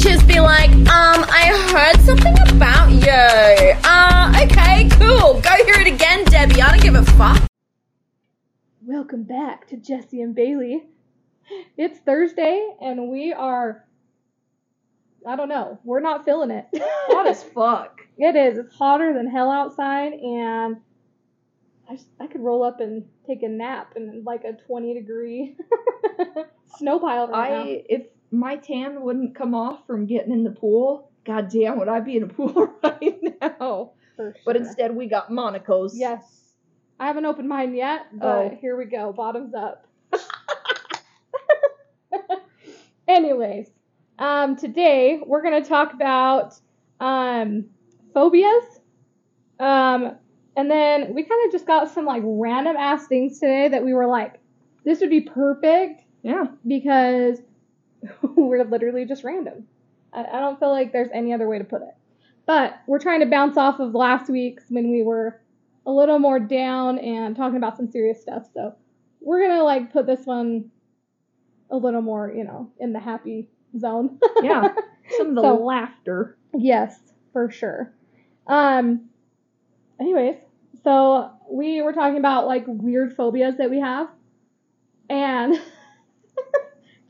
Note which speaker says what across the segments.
Speaker 1: teachers be like, um, I heard something about you. Uh, okay, cool. Go hear it again, Debbie. I don't give a fuck.
Speaker 2: Welcome back to Jessie and Baleigh. It's Thursday and we are I don't know, we're not feeling it.
Speaker 3: Hot as fuck.
Speaker 2: it is. It's hotter than hell outside and I, I could roll up and take a nap in like a 20 degree snow pile right now.
Speaker 3: I if my tan wouldn't come off from getting in the pool, god damn would I be in a pool right now.
Speaker 2: For
Speaker 3: But instead we got Monaco's.
Speaker 2: Yes. I haven't opened mine yet, but
Speaker 3: Oh.
Speaker 2: here we go. Bottoms up. Anyways, um, today we're going to talk about um, phobias. Um, and then we kind of just got some like random ass things today that we were like, this would be perfect
Speaker 3: Yeah.
Speaker 2: because we're literally just random. I, I don't feel like there's any other way to put it. But we're trying to bounce off of last week's when we were a little more down and talking about some serious stuff. So we're gonna like put this one a little more, you know, in the happy zone.
Speaker 3: Yeah. Some of the
Speaker 2: So-
Speaker 3: laughter.
Speaker 2: Yes, for sure. Um anyways, so we were talking about like weird phobias that we have. And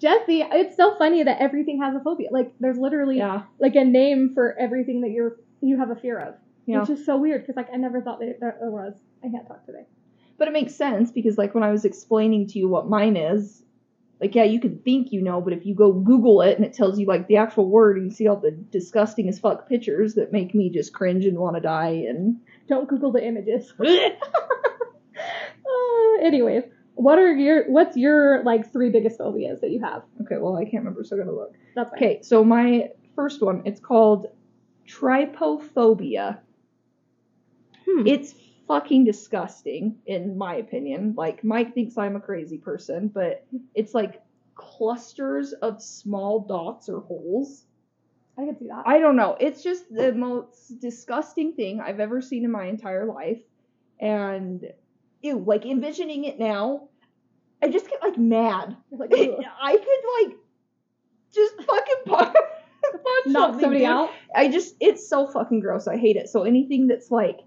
Speaker 2: Jessie, it's so funny that everything has a phobia. Like there's literally
Speaker 3: Yeah.
Speaker 2: like a name for everything that you're you have a fear of.
Speaker 3: Yeah.
Speaker 2: Which is so weird because like I never thought that there there was. I can't talk today.
Speaker 3: But it makes sense because like when I was explaining to you what mine is, like yeah, you could think you know, but if you go Google it and it tells you like the actual word and you see all the disgusting as fuck pictures that make me just cringe and want to die and
Speaker 2: Don't Google the images. Uh, anyways, what are your what's your like three biggest phobias that you have?
Speaker 3: Okay, well I can't remember, so I gotta look.
Speaker 2: That's fine.
Speaker 3: Okay, so my first one, it's called trypophobia.
Speaker 2: Hmm.
Speaker 3: It's fucking disgusting, in my opinion. Like, Mike thinks I'm a crazy person, but it's like clusters of small dots or holes.
Speaker 2: I can see that.
Speaker 3: I don't know. It's just the most disgusting thing I've ever seen in my entire life. And, ew, like, envisioning it now, I just get, like, mad.
Speaker 2: Like.
Speaker 3: I could, like, just fucking punch, punch
Speaker 2: knock somebody
Speaker 3: dude.
Speaker 2: out.
Speaker 3: I just it's so fucking gross. I hate it. So anything that's like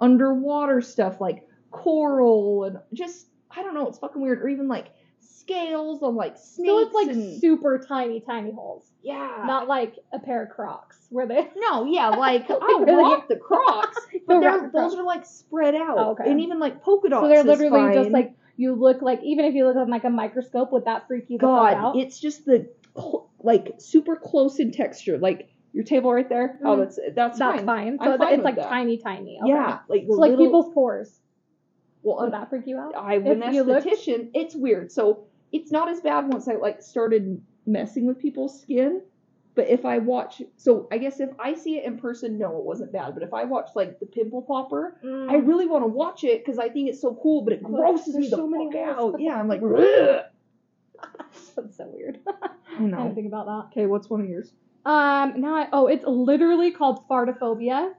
Speaker 3: underwater stuff like coral and just I don't know, it's fucking weird. Or even like scales on like snakes.
Speaker 2: So it's like
Speaker 3: and,
Speaker 2: super tiny, tiny holes,
Speaker 3: yeah.
Speaker 2: not like a pair of Crocs where they.
Speaker 3: no, yeah, like I'll
Speaker 2: Really?
Speaker 3: rock the Crocs, but
Speaker 2: the
Speaker 3: those
Speaker 2: Crocs.
Speaker 3: are like spread out,
Speaker 2: Oh, okay.
Speaker 3: and even like polka dots.
Speaker 2: So they're literally just like you look like even if you look on like a microscope, would that freak you
Speaker 3: God,
Speaker 2: out?
Speaker 3: it's just the like super close in texture, like your table right there. Oh,
Speaker 2: Mhm.
Speaker 3: that's that's,
Speaker 2: That's
Speaker 3: fine.
Speaker 2: fine. So
Speaker 3: fine
Speaker 2: it's like
Speaker 3: that.
Speaker 2: tiny, tiny. Okay.
Speaker 3: Yeah, like
Speaker 2: So like
Speaker 3: little,
Speaker 2: people's pores.
Speaker 3: Well,
Speaker 2: Would that freak you out?
Speaker 3: I'm an
Speaker 2: If you looked-
Speaker 3: It's weird. So it's not as bad once I like started messing with people's skin. But if I watch, so I guess if I see it in person, no, it wasn't bad. But if I watch like the pimple popper,
Speaker 2: Mm.
Speaker 3: I really want to watch it because I think it's so cool. But it grosses
Speaker 2: there's
Speaker 3: me the
Speaker 2: so many
Speaker 3: fuck out. Yeah, I'm like.
Speaker 2: That's so weird.
Speaker 3: I
Speaker 2: I didn't
Speaker 3: know.
Speaker 2: think about that.
Speaker 3: Okay, what's one of yours?
Speaker 2: Um, now I, oh, it's literally called fartophobia.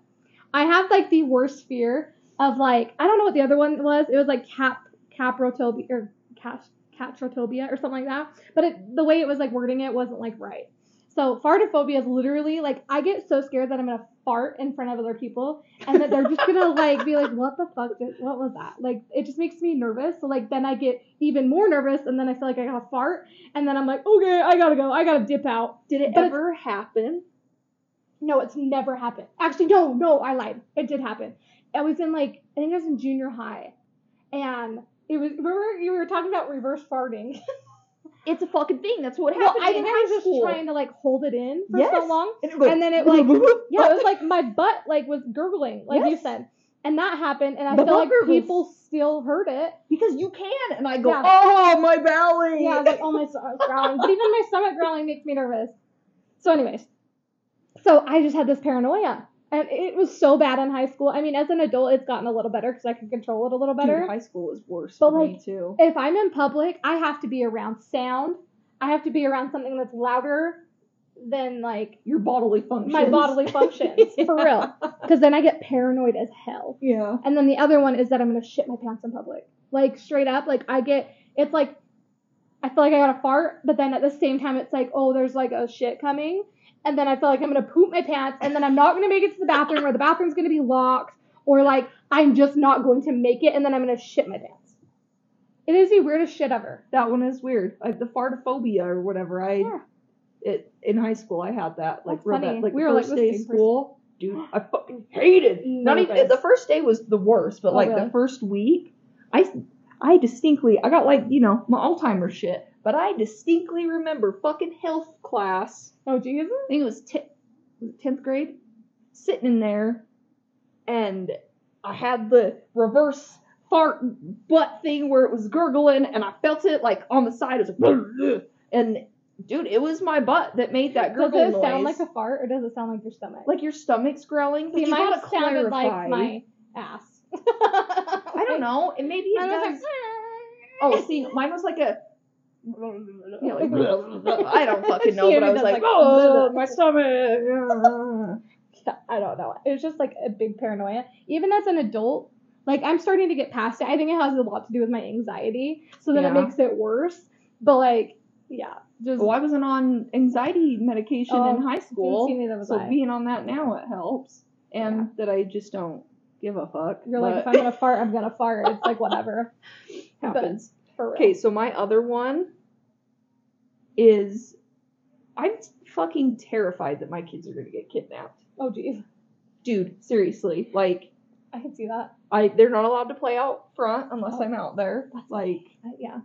Speaker 2: I have like the worst fear of like I don't know what the other one was. It was like cap caprotobia or cat catrotobia or something like that. But it, the way it was like wording it wasn't like right. So fartophobia is literally like I get so scared that I'm gonna fart in front of other people and that they're just gonna like be like, what the fuck did what was that? Like it just makes me nervous. So like then I get even more nervous and then I feel like I gotta fart and then I'm like, okay, I gotta go, I gotta dip out.
Speaker 3: Did it
Speaker 2: But
Speaker 3: ever happen?
Speaker 2: No, it's never happened. Actually, no, no, I lied. It did happen. I was in like I think I was in junior high, and it was. Remember you were talking about reverse farting?
Speaker 3: It's a fucking thing. That's what
Speaker 2: well,
Speaker 3: happened
Speaker 2: I
Speaker 3: in
Speaker 2: think I
Speaker 3: high
Speaker 2: was just trying to like hold it in for
Speaker 3: Yes.
Speaker 2: so long,
Speaker 3: And, it was
Speaker 2: and then it like yeah, it was like my butt like was gurgling, like you said, and that happened, and I
Speaker 3: The
Speaker 2: feel like
Speaker 3: gurgles.
Speaker 2: people still heard it.
Speaker 3: because you can, and I go,
Speaker 2: Yeah.
Speaker 3: oh my belly.
Speaker 2: Yeah, I was like, oh my stomach's growling, but even my stomach growling makes me nervous. So, anyways, so I just had this paranoia, and it was so bad in high school. I mean, as an adult, it's gotten a little better because I can control it a little better.
Speaker 3: Dude, high school is worse
Speaker 2: But,
Speaker 3: for me
Speaker 2: like,
Speaker 3: too.
Speaker 2: if I'm in public, I have to be around sound. I have to be around something that's louder than like
Speaker 3: Your bodily functions.
Speaker 2: my bodily functions for real. Because then I get paranoid as hell.
Speaker 3: Yeah.
Speaker 2: And then the other one is that I'm gonna shit my pants in public. Like straight up, like I get it's like I feel like I gotta fart, but then at the same time it's like, oh, there's like a shit coming. And then I feel like I'm gonna poop my pants, and then I'm not gonna make it to the bathroom, or the bathroom's gonna be locked, or like I'm just not going to make it, and then I'm gonna shit my pants. It is the weirdest shit ever.
Speaker 3: That one is weird. Like the fartophobia or whatever. I
Speaker 2: Yeah.
Speaker 3: it in high school I had that. Like
Speaker 2: That's
Speaker 3: real
Speaker 2: funny.
Speaker 3: bad. Like
Speaker 2: We like,
Speaker 3: first
Speaker 2: the
Speaker 3: day of
Speaker 2: same person.
Speaker 3: school, dude. I fucking hated. Not even the first day was the worst, but
Speaker 2: Oh,
Speaker 3: like
Speaker 2: really?
Speaker 3: the first week, I I distinctly I got like you know my Alzheimer's shit, but I distinctly remember fucking health class.
Speaker 2: Oh Jesus.
Speaker 3: I think it was it tenth grade, sitting in there, and I had the reverse fart butt thing where it was gurgling, and I felt it like on the side. It was like, and dude, it was my butt that made that
Speaker 2: Does it
Speaker 3: noise.
Speaker 2: sound like a fart, or does it sound like your stomach?
Speaker 3: like your stomach's growling? But
Speaker 2: See,
Speaker 3: you
Speaker 2: mine
Speaker 3: gotta
Speaker 2: sounded
Speaker 3: clarify.
Speaker 2: like my ass.
Speaker 3: I don't know. And maybe it
Speaker 2: Mine
Speaker 3: does.
Speaker 2: like,
Speaker 3: Oh, see, mine was like a. Yeah, like, I don't fucking know, but I was like,
Speaker 2: like,
Speaker 3: oh, my stomach.
Speaker 2: Yeah, I don't know. It was just like a big paranoia. Even as an adult, like I'm starting to get past it. I think it has a lot to do with my anxiety, so then it makes it worse. But like, yeah, just
Speaker 3: Well, I wasn't on anxiety medication
Speaker 2: Oh,
Speaker 3: in high school,
Speaker 2: see, neither was
Speaker 3: so
Speaker 2: I.
Speaker 3: being on that now it helps, and
Speaker 2: Yeah.
Speaker 3: that I just don't give a fuck.
Speaker 2: you're like, if I'm gonna fart, I'm gonna fart. It's like whatever.
Speaker 3: happens. Okay, so my other one is I'm fucking terrified that my kids are gonna get kidnapped.
Speaker 2: Oh geez,
Speaker 3: Dude, seriously, like
Speaker 2: I can see that.
Speaker 3: I they're not allowed to play out front unless
Speaker 2: Oh.
Speaker 3: I'm out there. Like
Speaker 2: yeah.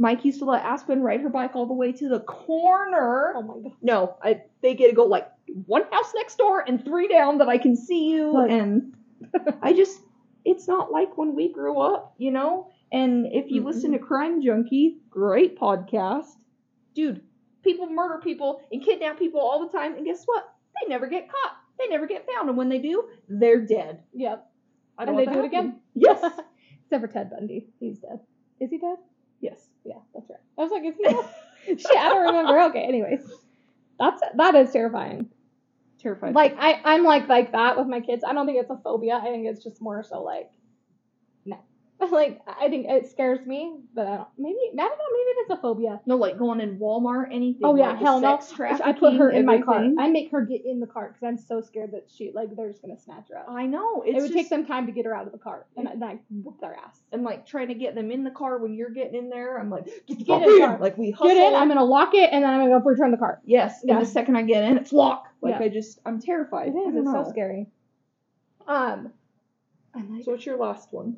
Speaker 3: Mike used to let Aspen ride her bike all the way to the corner.
Speaker 2: Oh my god.
Speaker 3: No, I they get to go like one house next door and three down that I can see you
Speaker 2: Right.
Speaker 3: and I just it's not like when we grew up, you know? And if you
Speaker 2: Mm-mm.
Speaker 3: listen to Crime Junkie, great podcast. Dude, people murder people and kidnap people all the time and guess what? They never get caught. They never get found and when they do, they're dead.
Speaker 2: Yep.
Speaker 3: I
Speaker 2: And
Speaker 3: don't
Speaker 2: and
Speaker 3: they
Speaker 2: do it again.
Speaker 3: Yes.
Speaker 2: Except for Ted Bundy, he's dead. Is he dead?
Speaker 3: yes.
Speaker 2: Yeah, that's right. I was like, is he dead? Shit, I don't remember. Okay, anyways, that's that is terrifying.
Speaker 3: Terrifying.
Speaker 2: Like I, I'm like like that with my kids. I don't think it's a phobia. I think it's just more so like. Like I think it scares me, but I don't. Maybe I don't know. Maybe it's a phobia.
Speaker 3: no, like going in Walmart, anything.
Speaker 2: Oh yeah,
Speaker 3: like
Speaker 2: hell no. I put her in my car. I make her get in the car because I'm so scared that she like they're just gonna snatch her up.
Speaker 3: I know.
Speaker 2: It would take
Speaker 3: just-
Speaker 2: them time to get her out of the car, and I, then I whoop their ass.
Speaker 3: and like trying to get them in the car when you're getting in there. I'm like, get,
Speaker 2: Get in.
Speaker 3: Like we hustle.
Speaker 2: Get in. I'm gonna lock it, and then I'm gonna go return the car.
Speaker 3: yes.
Speaker 2: Yeah.
Speaker 3: And the second I get in, it's locked. Like
Speaker 2: Yeah.
Speaker 3: I just, I'm terrified.
Speaker 2: It is. It's so scary. Um, like,
Speaker 3: So what's your last one?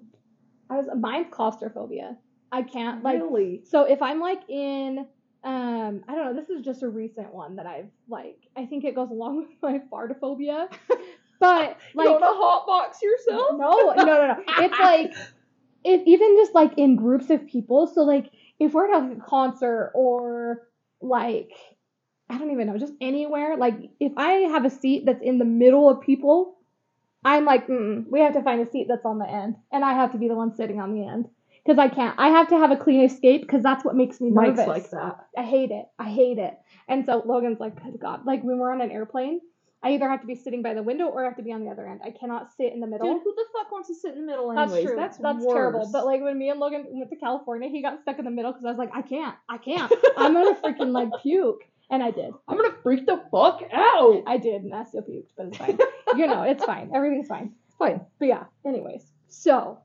Speaker 2: I was mine's claustrophobia. I can't like.
Speaker 3: really?
Speaker 2: So if I'm like in, um, I don't know. This is just a recent one that I've like. I think it goes along with my fartophobia, but like
Speaker 3: you want to hotbox yourself?
Speaker 2: no, no, no, no. It's like if even just like in groups of people. So like if we're at a concert or like I don't even know, just anywhere. Like if I have a seat that's in the middle of people, I'm like, mm, we have to find a seat that's on the end, and I have to be the one sitting on the end because I can't. I have to have a clean escape because that's what makes me nervous.
Speaker 3: Mike's like that.
Speaker 2: I hate it. I hate it. And so Logan's like, good God. Like when we're on an airplane, I either have to be sitting by the window or I have to be on the other end. I cannot sit in the middle.
Speaker 3: Dude, who the fuck wants to sit in the middle
Speaker 2: That's true.
Speaker 3: That's
Speaker 2: That's
Speaker 3: worse.
Speaker 2: terrible. But like when me and Logan went to California, he got stuck in the middle because I was like, I can't, I can't. I'm gonna freaking like puke, and I did.
Speaker 3: I'm gonna freak the fuck out.
Speaker 2: I did, and I still puked, but it's fine. you know, it's fine. Everything's fine.
Speaker 3: Fine.
Speaker 2: But yeah. Anyways, so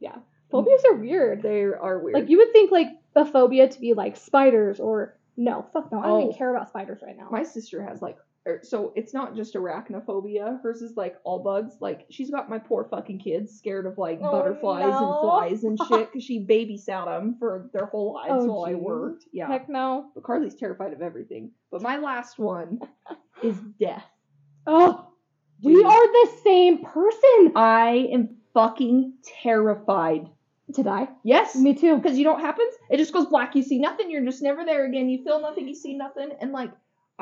Speaker 2: yeah, phobias are weird.
Speaker 3: They are weird.
Speaker 2: Like you would think like a phobia to be like spiders or no, fuck no. I don't
Speaker 3: Oh.
Speaker 2: even care about spiders right now.
Speaker 3: my sister has like er, so it's not just arachnophobia hers is like all bugs. Like she's got my poor fucking kids scared of like
Speaker 2: Oh,
Speaker 3: butterflies
Speaker 2: no.
Speaker 3: and flies and shit because she babysat them for their whole lives
Speaker 2: Oh,
Speaker 3: while i worked. Yeah.
Speaker 2: Heck no.
Speaker 3: but carly's terrified of everything. But my last one is death.
Speaker 2: Oh, we are the same person.
Speaker 3: i am fucking terrified.
Speaker 2: To die.
Speaker 3: yes.
Speaker 2: Me too.
Speaker 3: because you know what happens? It just goes black. You see nothing. You're just never there again. You feel nothing. You see nothing. And like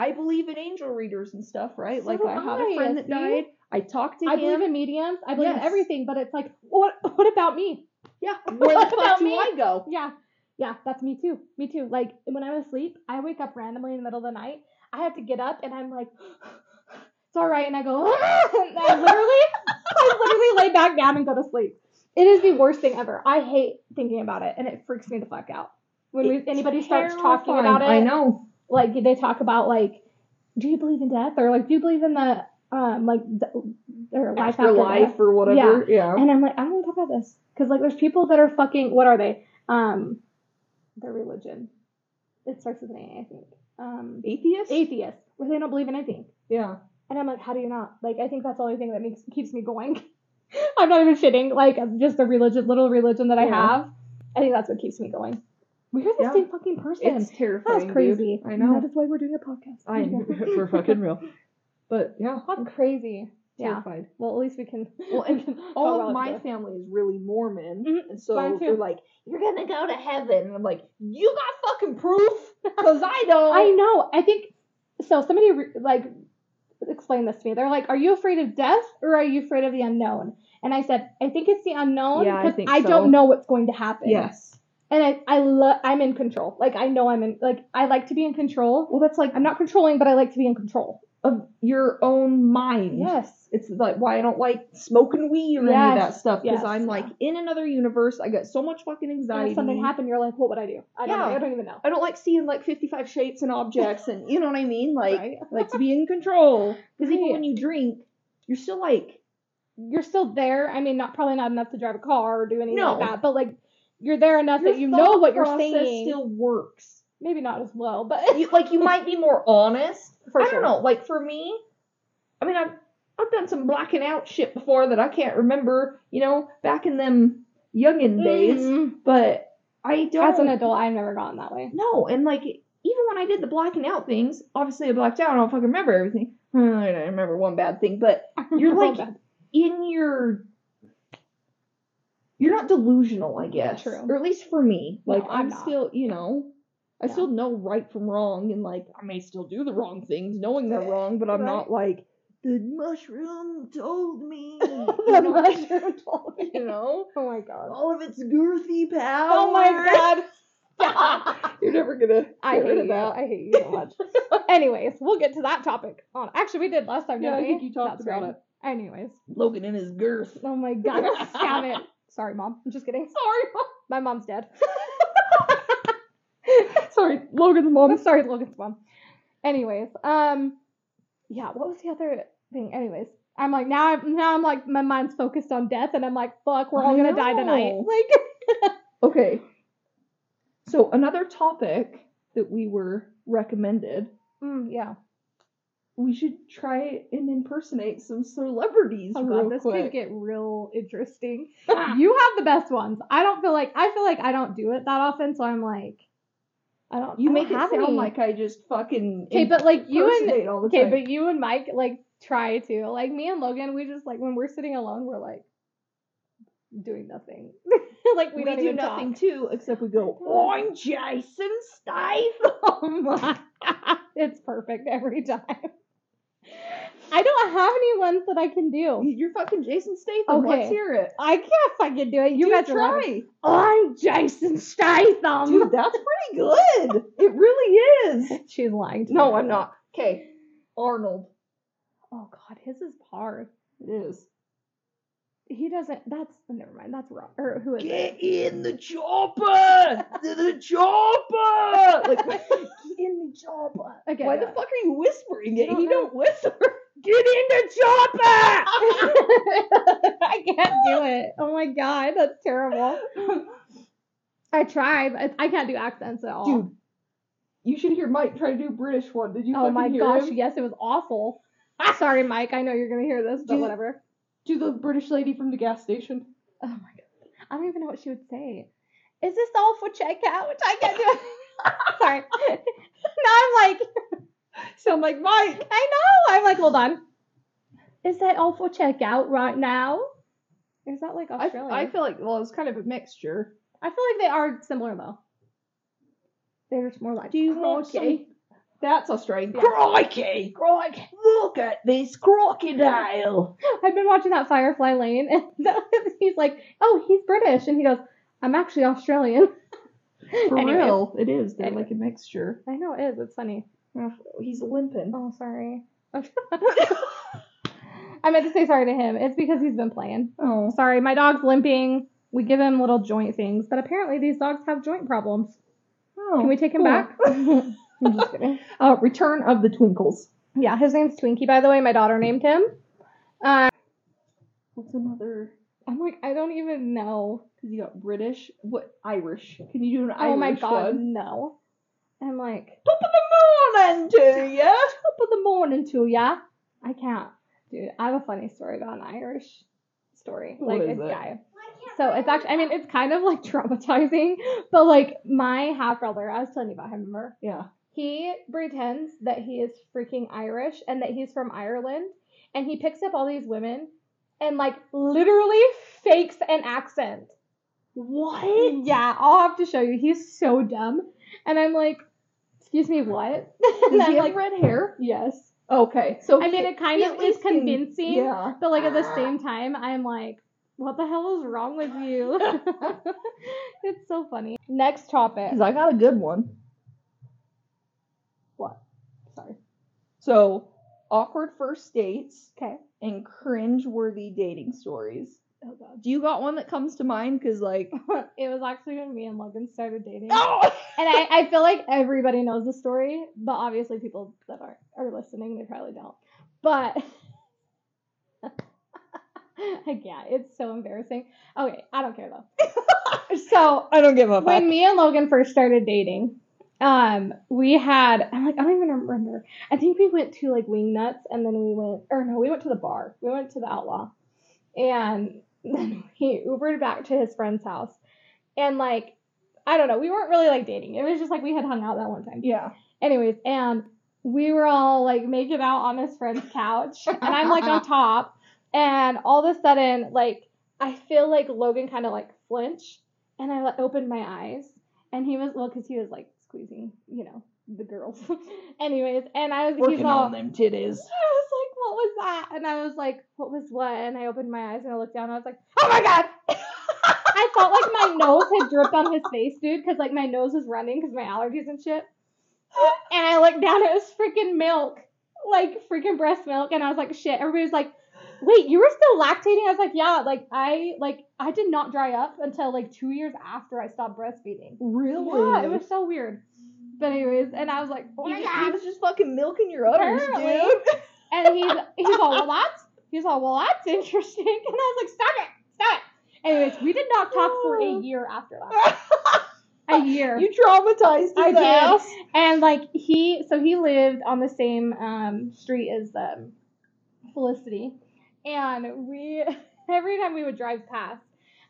Speaker 3: I believe in angel readers and stuff, right?
Speaker 2: So
Speaker 3: like I have
Speaker 2: I,
Speaker 3: a friend that
Speaker 2: see?
Speaker 3: died. I talked to
Speaker 2: I
Speaker 3: him.
Speaker 2: I believe in mediums. I believe in everything, but it's like, what? What about me?
Speaker 3: Yeah, where
Speaker 2: What
Speaker 3: the
Speaker 2: about
Speaker 3: fuck do
Speaker 2: me?
Speaker 3: I go?
Speaker 2: Yeah, yeah, that's me too. Me too. Like when I'm asleep, I wake up randomly in the middle of the night. I have to get up, and I'm like, it's all right, and I go, and I literally, I literally lay back down and go to sleep. It is the worst thing ever. I hate thinking about it, and it freaks me the fuck out. When we, anybody starts talking about it,
Speaker 3: I know.
Speaker 2: Like they talk about like do you believe in death or like do you believe in the um like th- or life after,
Speaker 3: Afterlife
Speaker 2: death?
Speaker 3: or whatever. Yeah.
Speaker 2: And I'm like, I don't want to talk about this because like there's people that are fucking. What are they? Um, their religion. It starts with an A, I think. Um,
Speaker 3: Atheist?
Speaker 2: atheists, where they don't believe in anything.
Speaker 3: Yeah.
Speaker 2: And I'm like, how do you not? Like, I think that's the only thing that makes keeps me going. I'm not even shitting. Like, just the religion, little religion that I
Speaker 3: Yeah.
Speaker 2: have. I think that's what keeps me going. We're the
Speaker 3: Yeah.
Speaker 2: same fucking person.
Speaker 3: It's terrifying.
Speaker 2: that's crazy.
Speaker 3: dude. I
Speaker 2: And
Speaker 3: know.
Speaker 2: That is why we're doing a podcast.
Speaker 3: I know. We're fucking real. But yeah,
Speaker 2: That's crazy. Yeah.
Speaker 3: terrified.
Speaker 2: Well, at least we can.
Speaker 3: Well, and
Speaker 2: can
Speaker 3: all of my family is really Mormon,
Speaker 2: Mhm.
Speaker 3: and so they're like, "You're gonna go to heaven," and I'm like, "You got fucking proof? Because I don't."
Speaker 2: I know. I think so. Somebody re- like explained this to me. They're like, "Are you afraid of death or are you afraid of the unknown?" And I said, "I think it's the unknown
Speaker 3: Yeah, I
Speaker 2: because I,
Speaker 3: so.
Speaker 2: don't know what's going to happen."
Speaker 3: Yes.
Speaker 2: And I I love I'm in control. Like I know I'm in like I like to be in control.
Speaker 3: Well, that's like
Speaker 2: I'm not controlling, but I like to be in control.
Speaker 3: of your own mind.
Speaker 2: Yes.
Speaker 3: It's like why I don't like smoking weed or any of that stuff because
Speaker 2: yes,
Speaker 3: I'm like in another universe. I got so much fucking
Speaker 2: And
Speaker 3: anxiety.
Speaker 2: if something happened, you're like, what would I do? I don't
Speaker 3: Yeah.
Speaker 2: know. I don't even know.
Speaker 3: I don't like seeing like 55 shapes and objects and you know what I mean? Like
Speaker 2: Right.
Speaker 3: Like to be in control. Because even when you drink, you're still like
Speaker 2: You're still there. I mean, not probably not enough to drive a car or do anything
Speaker 3: No.
Speaker 2: like that, but like you're there enough
Speaker 3: your
Speaker 2: that you know what you're saying.
Speaker 3: still works.
Speaker 2: Maybe not as well, but
Speaker 3: You, like you might be more honest.
Speaker 2: for
Speaker 3: I
Speaker 2: sure.
Speaker 3: don't know. Like for me, I mean I've I've done some blacking out shit before that I can't remember. You know, back in them youngin days.
Speaker 2: Mhm.
Speaker 3: But I don't.
Speaker 2: As an adult, I've never gotten that way.
Speaker 3: No, and like even when I did the blacking out things, obviously I blacked out. I don't fucking remember everything. I don't remember one bad thing, but You're like- in your you're not delusional, I guess.
Speaker 2: True.
Speaker 3: Or at least for me.
Speaker 2: No,
Speaker 3: Like
Speaker 2: I'm
Speaker 3: I'm, still, you know, I
Speaker 2: Yeah.
Speaker 3: still know right from wrong and like I may still do the wrong things knowing they're wrong, but I'm
Speaker 2: Right.
Speaker 3: not like the mushroom told me.
Speaker 2: the mushroom told me.
Speaker 3: you know?
Speaker 2: Oh my god.
Speaker 3: All of its girthy power.
Speaker 2: Oh my god.
Speaker 3: You're never gonna
Speaker 2: I hate you.
Speaker 3: that.
Speaker 2: I hate you so much. Anyways, we'll get to that topic. On actually, we did last time.
Speaker 3: Yeah,
Speaker 2: didn't
Speaker 3: I think you talked
Speaker 2: That's
Speaker 3: about
Speaker 2: right.
Speaker 3: it.
Speaker 2: Anyways,
Speaker 3: Logan in his girth.
Speaker 2: oh my god, stop it. Sorry, mom. I'm just kidding.
Speaker 3: Sorry, Mom.
Speaker 2: My mom's dead.
Speaker 3: Sorry, Logan's mom.
Speaker 2: Sorry, Logan's mom. Anyways, um, yeah. What was the other thing? Anyways, I'm like now. I'm now. I'm like my mind's focused on death, and I'm like, fuck, we're all
Speaker 3: I
Speaker 2: gonna die tonight. Like,
Speaker 3: Okay. So another topic that we were recommended,
Speaker 2: mm, yeah.
Speaker 3: We should try and impersonate some celebrities
Speaker 2: Oh
Speaker 3: real
Speaker 2: god, this
Speaker 3: quick.
Speaker 2: could get real interesting. Ah. you have the best ones. I don't feel like I feel like I don't do it that often, so I'm like, I don't.
Speaker 3: you
Speaker 2: I
Speaker 3: make
Speaker 2: don't
Speaker 3: it sound
Speaker 2: any.
Speaker 3: like I just fucking
Speaker 2: okay, but like you and
Speaker 3: impersonate all the
Speaker 2: okay, but you and Mike like try to like me and Logan. We just like when we're sitting alone, we're like doing nothing. like we,
Speaker 3: we, do nothing
Speaker 2: talk.
Speaker 3: too except we go, I'm Jason Statham.
Speaker 2: Oh it's perfect every time. I don't have any ones that I can do.
Speaker 3: You're fucking Jason Statham.
Speaker 2: Okay.
Speaker 3: Let's hear it.
Speaker 2: I can't fucking do it. You
Speaker 3: Dude,
Speaker 2: are
Speaker 3: try.
Speaker 2: I'm Jason Statham.
Speaker 3: Dude, that's pretty good. It really is.
Speaker 2: She's lying to
Speaker 3: No,
Speaker 2: me.
Speaker 3: I'm not. Okay. Arnold.
Speaker 2: Oh god, his is hard.
Speaker 3: It is.
Speaker 2: He doesn't. That's never mind. That's wrong. Or who is it?
Speaker 3: Get in the chopper! the chopper! Like, get in the chopper.
Speaker 2: Okay,
Speaker 3: Why
Speaker 2: go
Speaker 3: the fuck are you whispering it?
Speaker 2: don't know.
Speaker 3: don't whisper. Get in the chopper!
Speaker 2: I can't do it. Oh my god, that's terrible. I tried. but I can't do accents at all.
Speaker 3: Dude, you should hear Mike try to do British one. Did you
Speaker 2: oh my gosh,
Speaker 3: him?
Speaker 2: yes, it was awful. Sorry, Mike. I know you're gonna hear this, but
Speaker 3: Dude.
Speaker 2: whatever.
Speaker 3: Do the British lady from the gas station.
Speaker 2: Oh my god, I don't even know what she would say. Is this all for checkout? I can't do it. Sorry. now I'm like,
Speaker 3: Sound like Mike.
Speaker 2: I know. I'm like, hold on. Is that all for checkout right now? Is that like
Speaker 3: I,
Speaker 2: Australian?
Speaker 3: I feel like, well, it's kind of a mixture.
Speaker 2: I feel like they are similar though. They're just more like.
Speaker 3: Do you want
Speaker 2: "Crikey."
Speaker 3: That's Australian.
Speaker 2: Yeah.
Speaker 3: Crikey!
Speaker 2: Crikey.
Speaker 3: Look at this crocodile!
Speaker 2: I've been watching that Firefly Lane, and he's like, "Oh, he's British," and he goes, "I'm actually Australian."
Speaker 3: For
Speaker 2: Anyway.
Speaker 3: real, it is. They're
Speaker 2: Anyway.
Speaker 3: like a mixture.
Speaker 2: I know it is. It's funny.
Speaker 3: He's limping.
Speaker 2: Oh, sorry. I meant to say sorry to him. It's because he's been playing.
Speaker 3: Oh.
Speaker 2: Sorry, my dog's limping. We give him little joint things, but apparently these dogs have joint problems.
Speaker 3: oh.
Speaker 2: Can we take him
Speaker 3: cool.
Speaker 2: back? I'm just kidding.
Speaker 3: Uh, Return of the Twinkles.
Speaker 2: Yeah, his name's Twinkie, by the way. My daughter named him. Um,
Speaker 3: What's another?
Speaker 2: I'm like, I don't even know.
Speaker 3: Because you got British. What Irish? Can you do an Irish
Speaker 2: oh my god,
Speaker 3: one?
Speaker 2: no. I'm like,
Speaker 3: Top of the morning to ya.
Speaker 2: top of the morning to ya. I can't, dude. I have a funny story about an Irish story,
Speaker 3: What
Speaker 2: like
Speaker 3: is
Speaker 2: a
Speaker 3: it?
Speaker 2: guy. So it's actually, I mean, it's kind of like traumatizing, but like my half brother, I was telling you about him, remember?
Speaker 3: Yeah.
Speaker 2: He pretends that he is freaking Irish and that he's from Ireland, and he picks up all these women and like literally fakes an accent.
Speaker 3: What?
Speaker 2: Yeah, I'll have to show you. He's so dumb, and I'm like, excuse me, what?
Speaker 3: Does he have
Speaker 2: like,
Speaker 3: red hair?
Speaker 2: yes.
Speaker 3: Okay, so
Speaker 2: I mean, it kind of is convincing,
Speaker 3: Yeah.
Speaker 2: but like at the ah. same time, I'm like, what the hell is wrong with you? it's so funny. Next topic.
Speaker 3: Because I got a good one.
Speaker 2: What? Sorry.
Speaker 3: So, awkward first dates
Speaker 2: Okay.
Speaker 3: and cringe-worthy dating stories.
Speaker 2: Oh god.
Speaker 3: Do you got one that comes to mind? Because like,
Speaker 2: it was actually when me and Logan started dating.
Speaker 3: oh,
Speaker 2: And I, I feel like everybody knows the story, but obviously people that are, are listening, they probably don't. But like, yeah, it's so embarrassing. Okay, I don't care though. so
Speaker 3: I don't give a fuck.
Speaker 2: when me and Logan first started dating, um, we had I'm like I don't even remember. I think we went to like Wing Nuts and then we went or no, we went to the bar. We went to the Outlaw, and then he Ubered back to his friend's house, and like I don't know, we weren't really like dating. It was just like we had hung out that one time.
Speaker 3: yeah.
Speaker 2: Anyways, and we were all like making out on his friend's couch, and I'm like on top, and all of a sudden, like I feel like Logan kind of like flinch, and I like, opened my eyes, and he was well, because he was like squeezing, you know, the girls. Anyways, and I was he's
Speaker 3: Working
Speaker 2: all.
Speaker 3: on them titties.
Speaker 2: I was like, what was that? And I was like, what was what? And I opened my eyes and I looked down and I was like, oh my god! I felt like my nose had dripped on his face, dude, because like my nose was running because my allergies and shit. And I looked down, it was freaking milk, like freaking breast milk, and I was like, shit. Everybody was like, wait, you were still lactating? I was like, yeah, like I like I did not dry up until like two years after I stopped breastfeeding.
Speaker 3: Really?
Speaker 2: Yeah, it was so weird. But anyways, and I was like, oh
Speaker 3: He,
Speaker 2: my
Speaker 3: he
Speaker 2: god.
Speaker 3: was just fucking milking your udders, dude.
Speaker 2: And he's he's all, well, that's he's all, well, that's interesting. And I was like, stop it, stop it. Anyways, we did not talk for a year after that. A year.
Speaker 3: you traumatized his
Speaker 2: I did. And like he, so he lived on the same um, street as um, Felicity, and we every time we would drive past.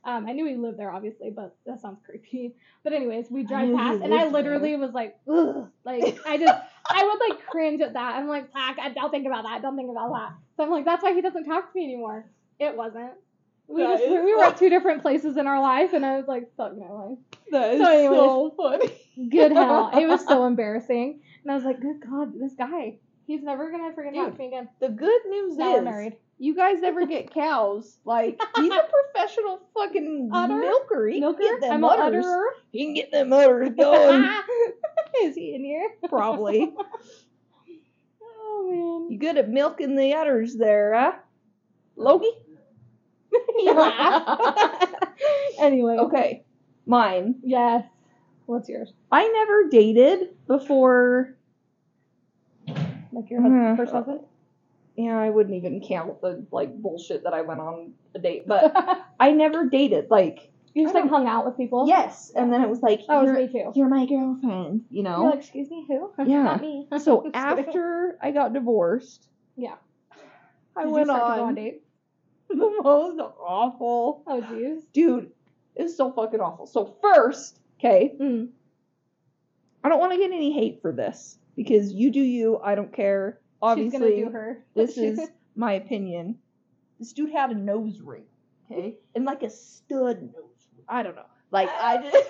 Speaker 2: Um, I knew he lived there, obviously, but that sounds creepy. But anyways, we drive past, and I literally was like, Ugh. like I just, I would like cringe at that. I'm like, fuck, I don't think about that. Don't think about that. So I'm like, that's why he doesn't talk to me anymore. It wasn't. We
Speaker 3: That
Speaker 2: just
Speaker 3: is
Speaker 2: we were at two different places in our life, and I was like, fuck my life
Speaker 3: That is
Speaker 2: So anyways.
Speaker 3: so funny.
Speaker 2: good hell. It was so embarrassing. And I was like, good God, this guy. He's never gonna freaking talk to me again.
Speaker 3: The good news
Speaker 2: Now we're
Speaker 3: is,
Speaker 2: married.
Speaker 3: You guys ever get cows? Like he's a professional fucking
Speaker 2: Udder?
Speaker 3: milker. He
Speaker 2: Milker?
Speaker 3: can get them
Speaker 2: I'm
Speaker 3: udders. He can get them udders going.
Speaker 2: Is he in here?
Speaker 3: Probably.
Speaker 2: Oh man.
Speaker 3: You good at milking the udders there, huh? Logie?
Speaker 2: laughed. anyway.
Speaker 3: Okay. Mine.
Speaker 2: Yes. What's yours?
Speaker 3: I never dated before.
Speaker 2: Like your husband,
Speaker 3: Uh,
Speaker 2: first husband?
Speaker 3: Yeah, I wouldn't even count the like bullshit that I went on a date, but I never dated. Like,
Speaker 2: you just like hung out with people?
Speaker 3: yes, and then it was like,
Speaker 2: was
Speaker 3: you're,
Speaker 2: me too.
Speaker 3: you're my girlfriend, you know.
Speaker 2: Like, excuse me, who?
Speaker 3: Yeah.
Speaker 2: Not me.
Speaker 3: so after I got divorced,
Speaker 2: Yeah.
Speaker 3: I
Speaker 2: Did
Speaker 3: went
Speaker 2: start to go
Speaker 3: on
Speaker 2: on
Speaker 3: the most awful,
Speaker 2: Oh jeez.
Speaker 3: dude. It's so fucking awful. So first, okay,
Speaker 2: Mm.
Speaker 3: I don't want to get any hate for this because you do you. I don't care. Obviously,
Speaker 2: She's gonna do her.
Speaker 3: this is my opinion. This dude had a nose ring, okay, and like a stud nose. ring. I don't know. Like I just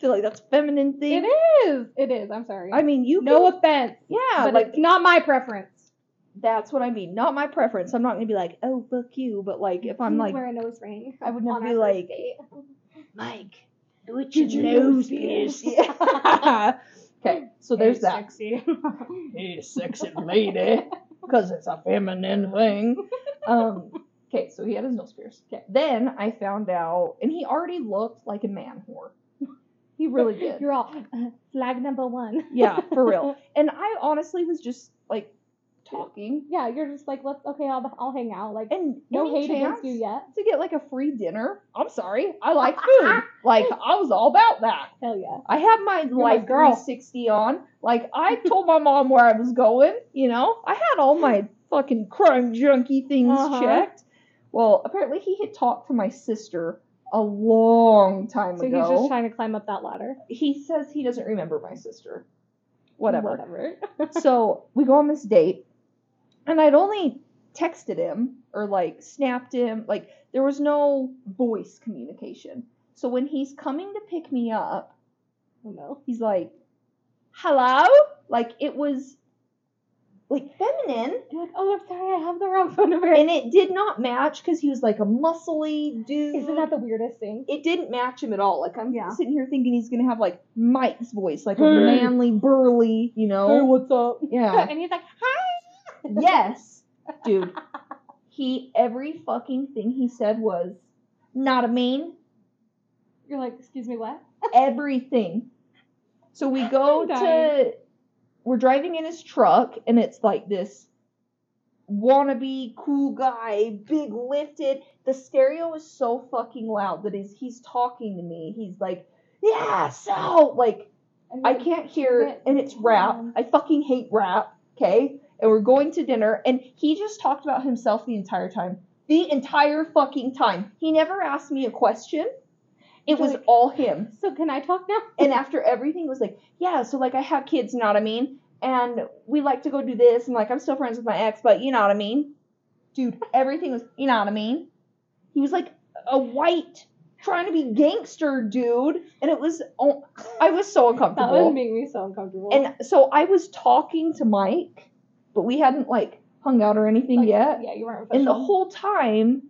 Speaker 3: feel like that's a feminine thing.
Speaker 2: It is. It is. I'm sorry.
Speaker 3: I mean, you
Speaker 2: no
Speaker 3: can-
Speaker 2: offense,
Speaker 3: yeah,
Speaker 2: but
Speaker 3: like
Speaker 2: it's not my preference.
Speaker 3: that's what I mean. Not my preference. I'm not gonna be like, oh fuck you, but like if I'm like,
Speaker 2: wear a nose ring.
Speaker 3: I would never be like-. Mike, do it
Speaker 2: your nose pierce?
Speaker 3: Yeah. okay, so there's
Speaker 2: Hey,
Speaker 3: that.
Speaker 2: Sexy.
Speaker 3: Hey, sexy lady, because it's a feminine thing. Um, okay, so he had his nose pierced. Okay, then I found out, and he already looked like a man whore. He really did.
Speaker 2: You're all uh, flag number one.
Speaker 3: yeah, for real. And I honestly was just like talking
Speaker 2: Yeah, you're just like, let's okay, I'll I'll hang out. Like
Speaker 3: and
Speaker 2: no hate against you yet.
Speaker 3: to get like a free dinner. I'm sorry, I like food. like I was all about that.
Speaker 2: Hell yeah.
Speaker 3: I have my
Speaker 2: my
Speaker 3: life
Speaker 2: girl.
Speaker 3: 360 on. Like I told my mom where I was going. You know, I had all my fucking crime junkie things
Speaker 2: Uh-huh.
Speaker 3: checked. Well, apparently he had talked to my sister a long time
Speaker 2: So
Speaker 3: ago.
Speaker 2: So he's just trying to climb up that ladder.
Speaker 3: he says he doesn't remember my sister. Whatever.
Speaker 2: Whatever.
Speaker 3: so we go on this date, and I'd only texted him or like snapped him. Like there was no voice communication. So when he's coming to pick me up,
Speaker 2: oh no.
Speaker 3: he's like, "Hello," like it was like feminine,
Speaker 2: You're like, oh, I'm sorry, I have the wrong phone number.
Speaker 3: and it did not match because he was like a muscly dude.
Speaker 2: Isn't that the weirdest thing?
Speaker 3: it didn't match him at all. Like I'm
Speaker 2: Yeah.
Speaker 3: sitting here thinking he's gonna have like Mike's voice, like a manly, burly, you know.
Speaker 2: Hey, what's up?
Speaker 3: yeah.
Speaker 2: And he's like, hi.
Speaker 3: Yes, dude. He every fucking thing he said was not a mean.
Speaker 2: You're like, excuse me, what?
Speaker 3: Everything. So we go to we're driving in his truck and it's like this wannabe cool guy, big lifted. The stereo is so fucking loud that he's he's talking to me. He's like, yeah, so like I can't hear and it's rap. I fucking hate rap, okay? And we're going to dinner and he just talked about himself the entire time. The entire fucking time. He never asked me a question. It was
Speaker 2: Like-
Speaker 3: all him.
Speaker 2: So can I talk now?
Speaker 3: And after everything was like, yeah, so like I have kids, you know what I mean? And we like to go do this and like I'm still friends with my ex, but you know what I mean? Dude, everything was you know what I mean? He was like a white trying to be gangster dude and it was oh, I was so uncomfortable that
Speaker 2: would make me so uncomfortable.
Speaker 3: And so I was talking to Mike, but we hadn't like hung out or anything
Speaker 2: Like,
Speaker 3: yet.
Speaker 2: Yeah, you weren't.
Speaker 3: And the whole time,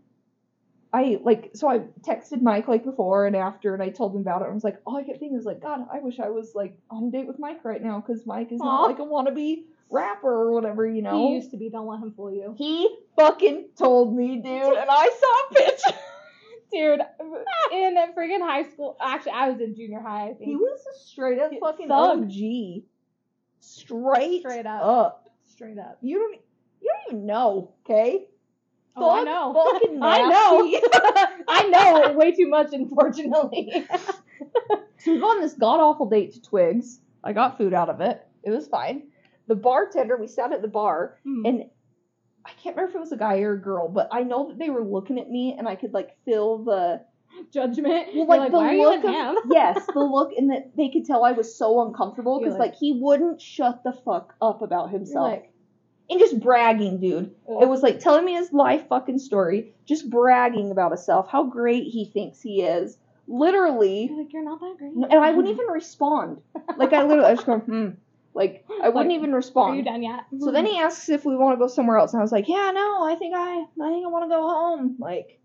Speaker 3: I like so I texted Mike like before and after, and I told him about it. I was like, all I kept thinking was like, God, I wish I was like on a date with Mike right now because Mike is
Speaker 2: Aw.
Speaker 3: not like a wannabe rapper or whatever, you know.
Speaker 2: He used to be. Don't let him fool you.
Speaker 3: He fucking told me, dude, and I saw a picture.
Speaker 2: Dude, in friggin' high school, actually, I was in junior high. I think.
Speaker 3: He was a straight up fucking
Speaker 2: thug.
Speaker 3: OG. Straight,
Speaker 2: Straight up.
Speaker 3: up.
Speaker 2: Straight up.
Speaker 3: You don't. You don't even know, okay?
Speaker 2: Oh, I know.
Speaker 3: fucking
Speaker 2: I know. I know way too much, unfortunately.
Speaker 3: So we go on this god awful date to Twigs. I got food out of it. It was fine. The bartender, we sat at the bar,
Speaker 2: Hmm.
Speaker 3: and I can't remember if it was a guy or a girl, but I know that they were looking at me, and I could like feel the
Speaker 2: Judgment.
Speaker 3: well,
Speaker 2: You're
Speaker 3: like, the
Speaker 2: why are you
Speaker 3: look of yes, the look, and that they could tell I was so uncomfortable because
Speaker 2: like-
Speaker 3: like, he wouldn't shut the fuck up about himself
Speaker 2: like,
Speaker 3: and just bragging, dude.
Speaker 2: ugh.
Speaker 3: It was like telling me his life fucking story, just bragging about himself, how great he thinks he is. Literally,
Speaker 2: You're like, you're not that great.
Speaker 3: and I wouldn't even respond. Like I literally, I just go, hmm. Like I wouldn't
Speaker 2: Like,
Speaker 3: even respond.
Speaker 2: Are you done yet?
Speaker 3: So then he asks if we want to go somewhere else, and I was like, yeah, no, I think I, I think I want to go home. Like,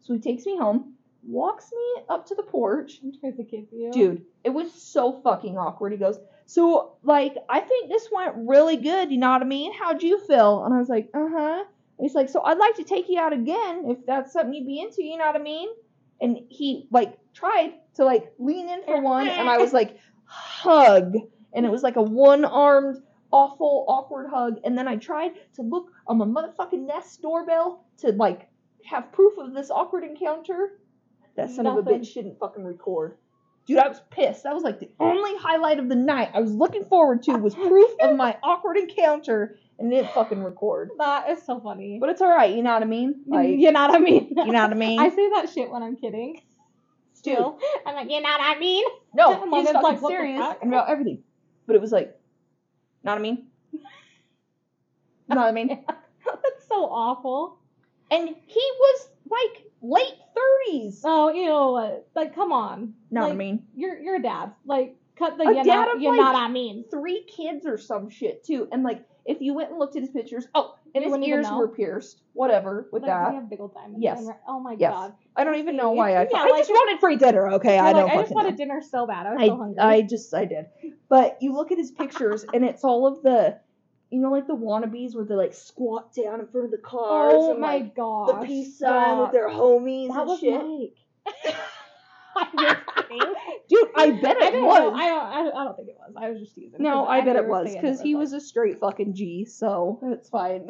Speaker 3: so he takes me home, walks me up to the porch.
Speaker 2: To you.
Speaker 3: Dude, it was so fucking awkward. He goes, so like, I think this went really good. You know what I mean? How'd you feel? And I was like, uh huh. And he's like, so I'd like to take you out again if that's something you'd be into. You know what I mean? And he like tried to like lean in for one, and I was like, hug, and it was like a one-armed, awful, awkward hug. And then I tried to look on my motherfucking Nest doorbell to like have proof of this awkward encounter. That son of a bitch didn't fucking record. Dude, I was pissed. That was like the only highlight of the night I was looking forward to was proof of my awkward encounter, and it didn't fucking record.
Speaker 2: That is so funny.
Speaker 3: But it's all right. You know what I mean? Like,
Speaker 2: you know what I mean?
Speaker 3: you know what I mean?
Speaker 2: I say that shit when I'm kidding. Still. I'm like, you know what I mean?
Speaker 3: no,
Speaker 2: I'm
Speaker 3: he's
Speaker 2: like,
Speaker 3: fucking
Speaker 2: the
Speaker 3: serious and about everything. But it was like, you know what I mean? know what I mean?
Speaker 2: That's so awful.
Speaker 3: And he was like late thirties.
Speaker 2: Oh, you know what? Like, come on.
Speaker 3: Know what I mean?
Speaker 2: You're you're a dad. Like, cut the
Speaker 3: A
Speaker 2: you
Speaker 3: dad
Speaker 2: know,
Speaker 3: of,
Speaker 2: you
Speaker 3: like,
Speaker 2: know what I mean.
Speaker 3: Three kids or some shit too. And like, if you went and looked at his pictures, oh, and
Speaker 2: You
Speaker 3: his ears were pierced. Whatever with
Speaker 2: like,
Speaker 3: that.
Speaker 2: We have big old diamonds.
Speaker 3: Yes.
Speaker 2: Oh my
Speaker 3: Yes.
Speaker 2: god.
Speaker 3: I don't even know why I.
Speaker 2: Yeah,
Speaker 3: I
Speaker 2: like-
Speaker 3: just wanted free dinner. Okay, I don't
Speaker 2: I just wanted
Speaker 3: know.
Speaker 2: dinner so bad. I was so hungry.
Speaker 3: I, I just I did. But you look at his pictures and it's all of the you know like the wannabes where they like squat down in front of the cars
Speaker 2: oh
Speaker 3: and
Speaker 2: my
Speaker 3: like
Speaker 2: god.
Speaker 3: the peace sign with their homies
Speaker 2: That
Speaker 3: and
Speaker 2: was
Speaker 3: shit.
Speaker 2: Mike. I'm just kidding.
Speaker 3: Dude, I bet it
Speaker 2: don't
Speaker 3: was.
Speaker 2: know. I don't, I don't. Think it was. I was just teasing.
Speaker 3: No, I bet it was because he was a straight fucking G, so it's fine.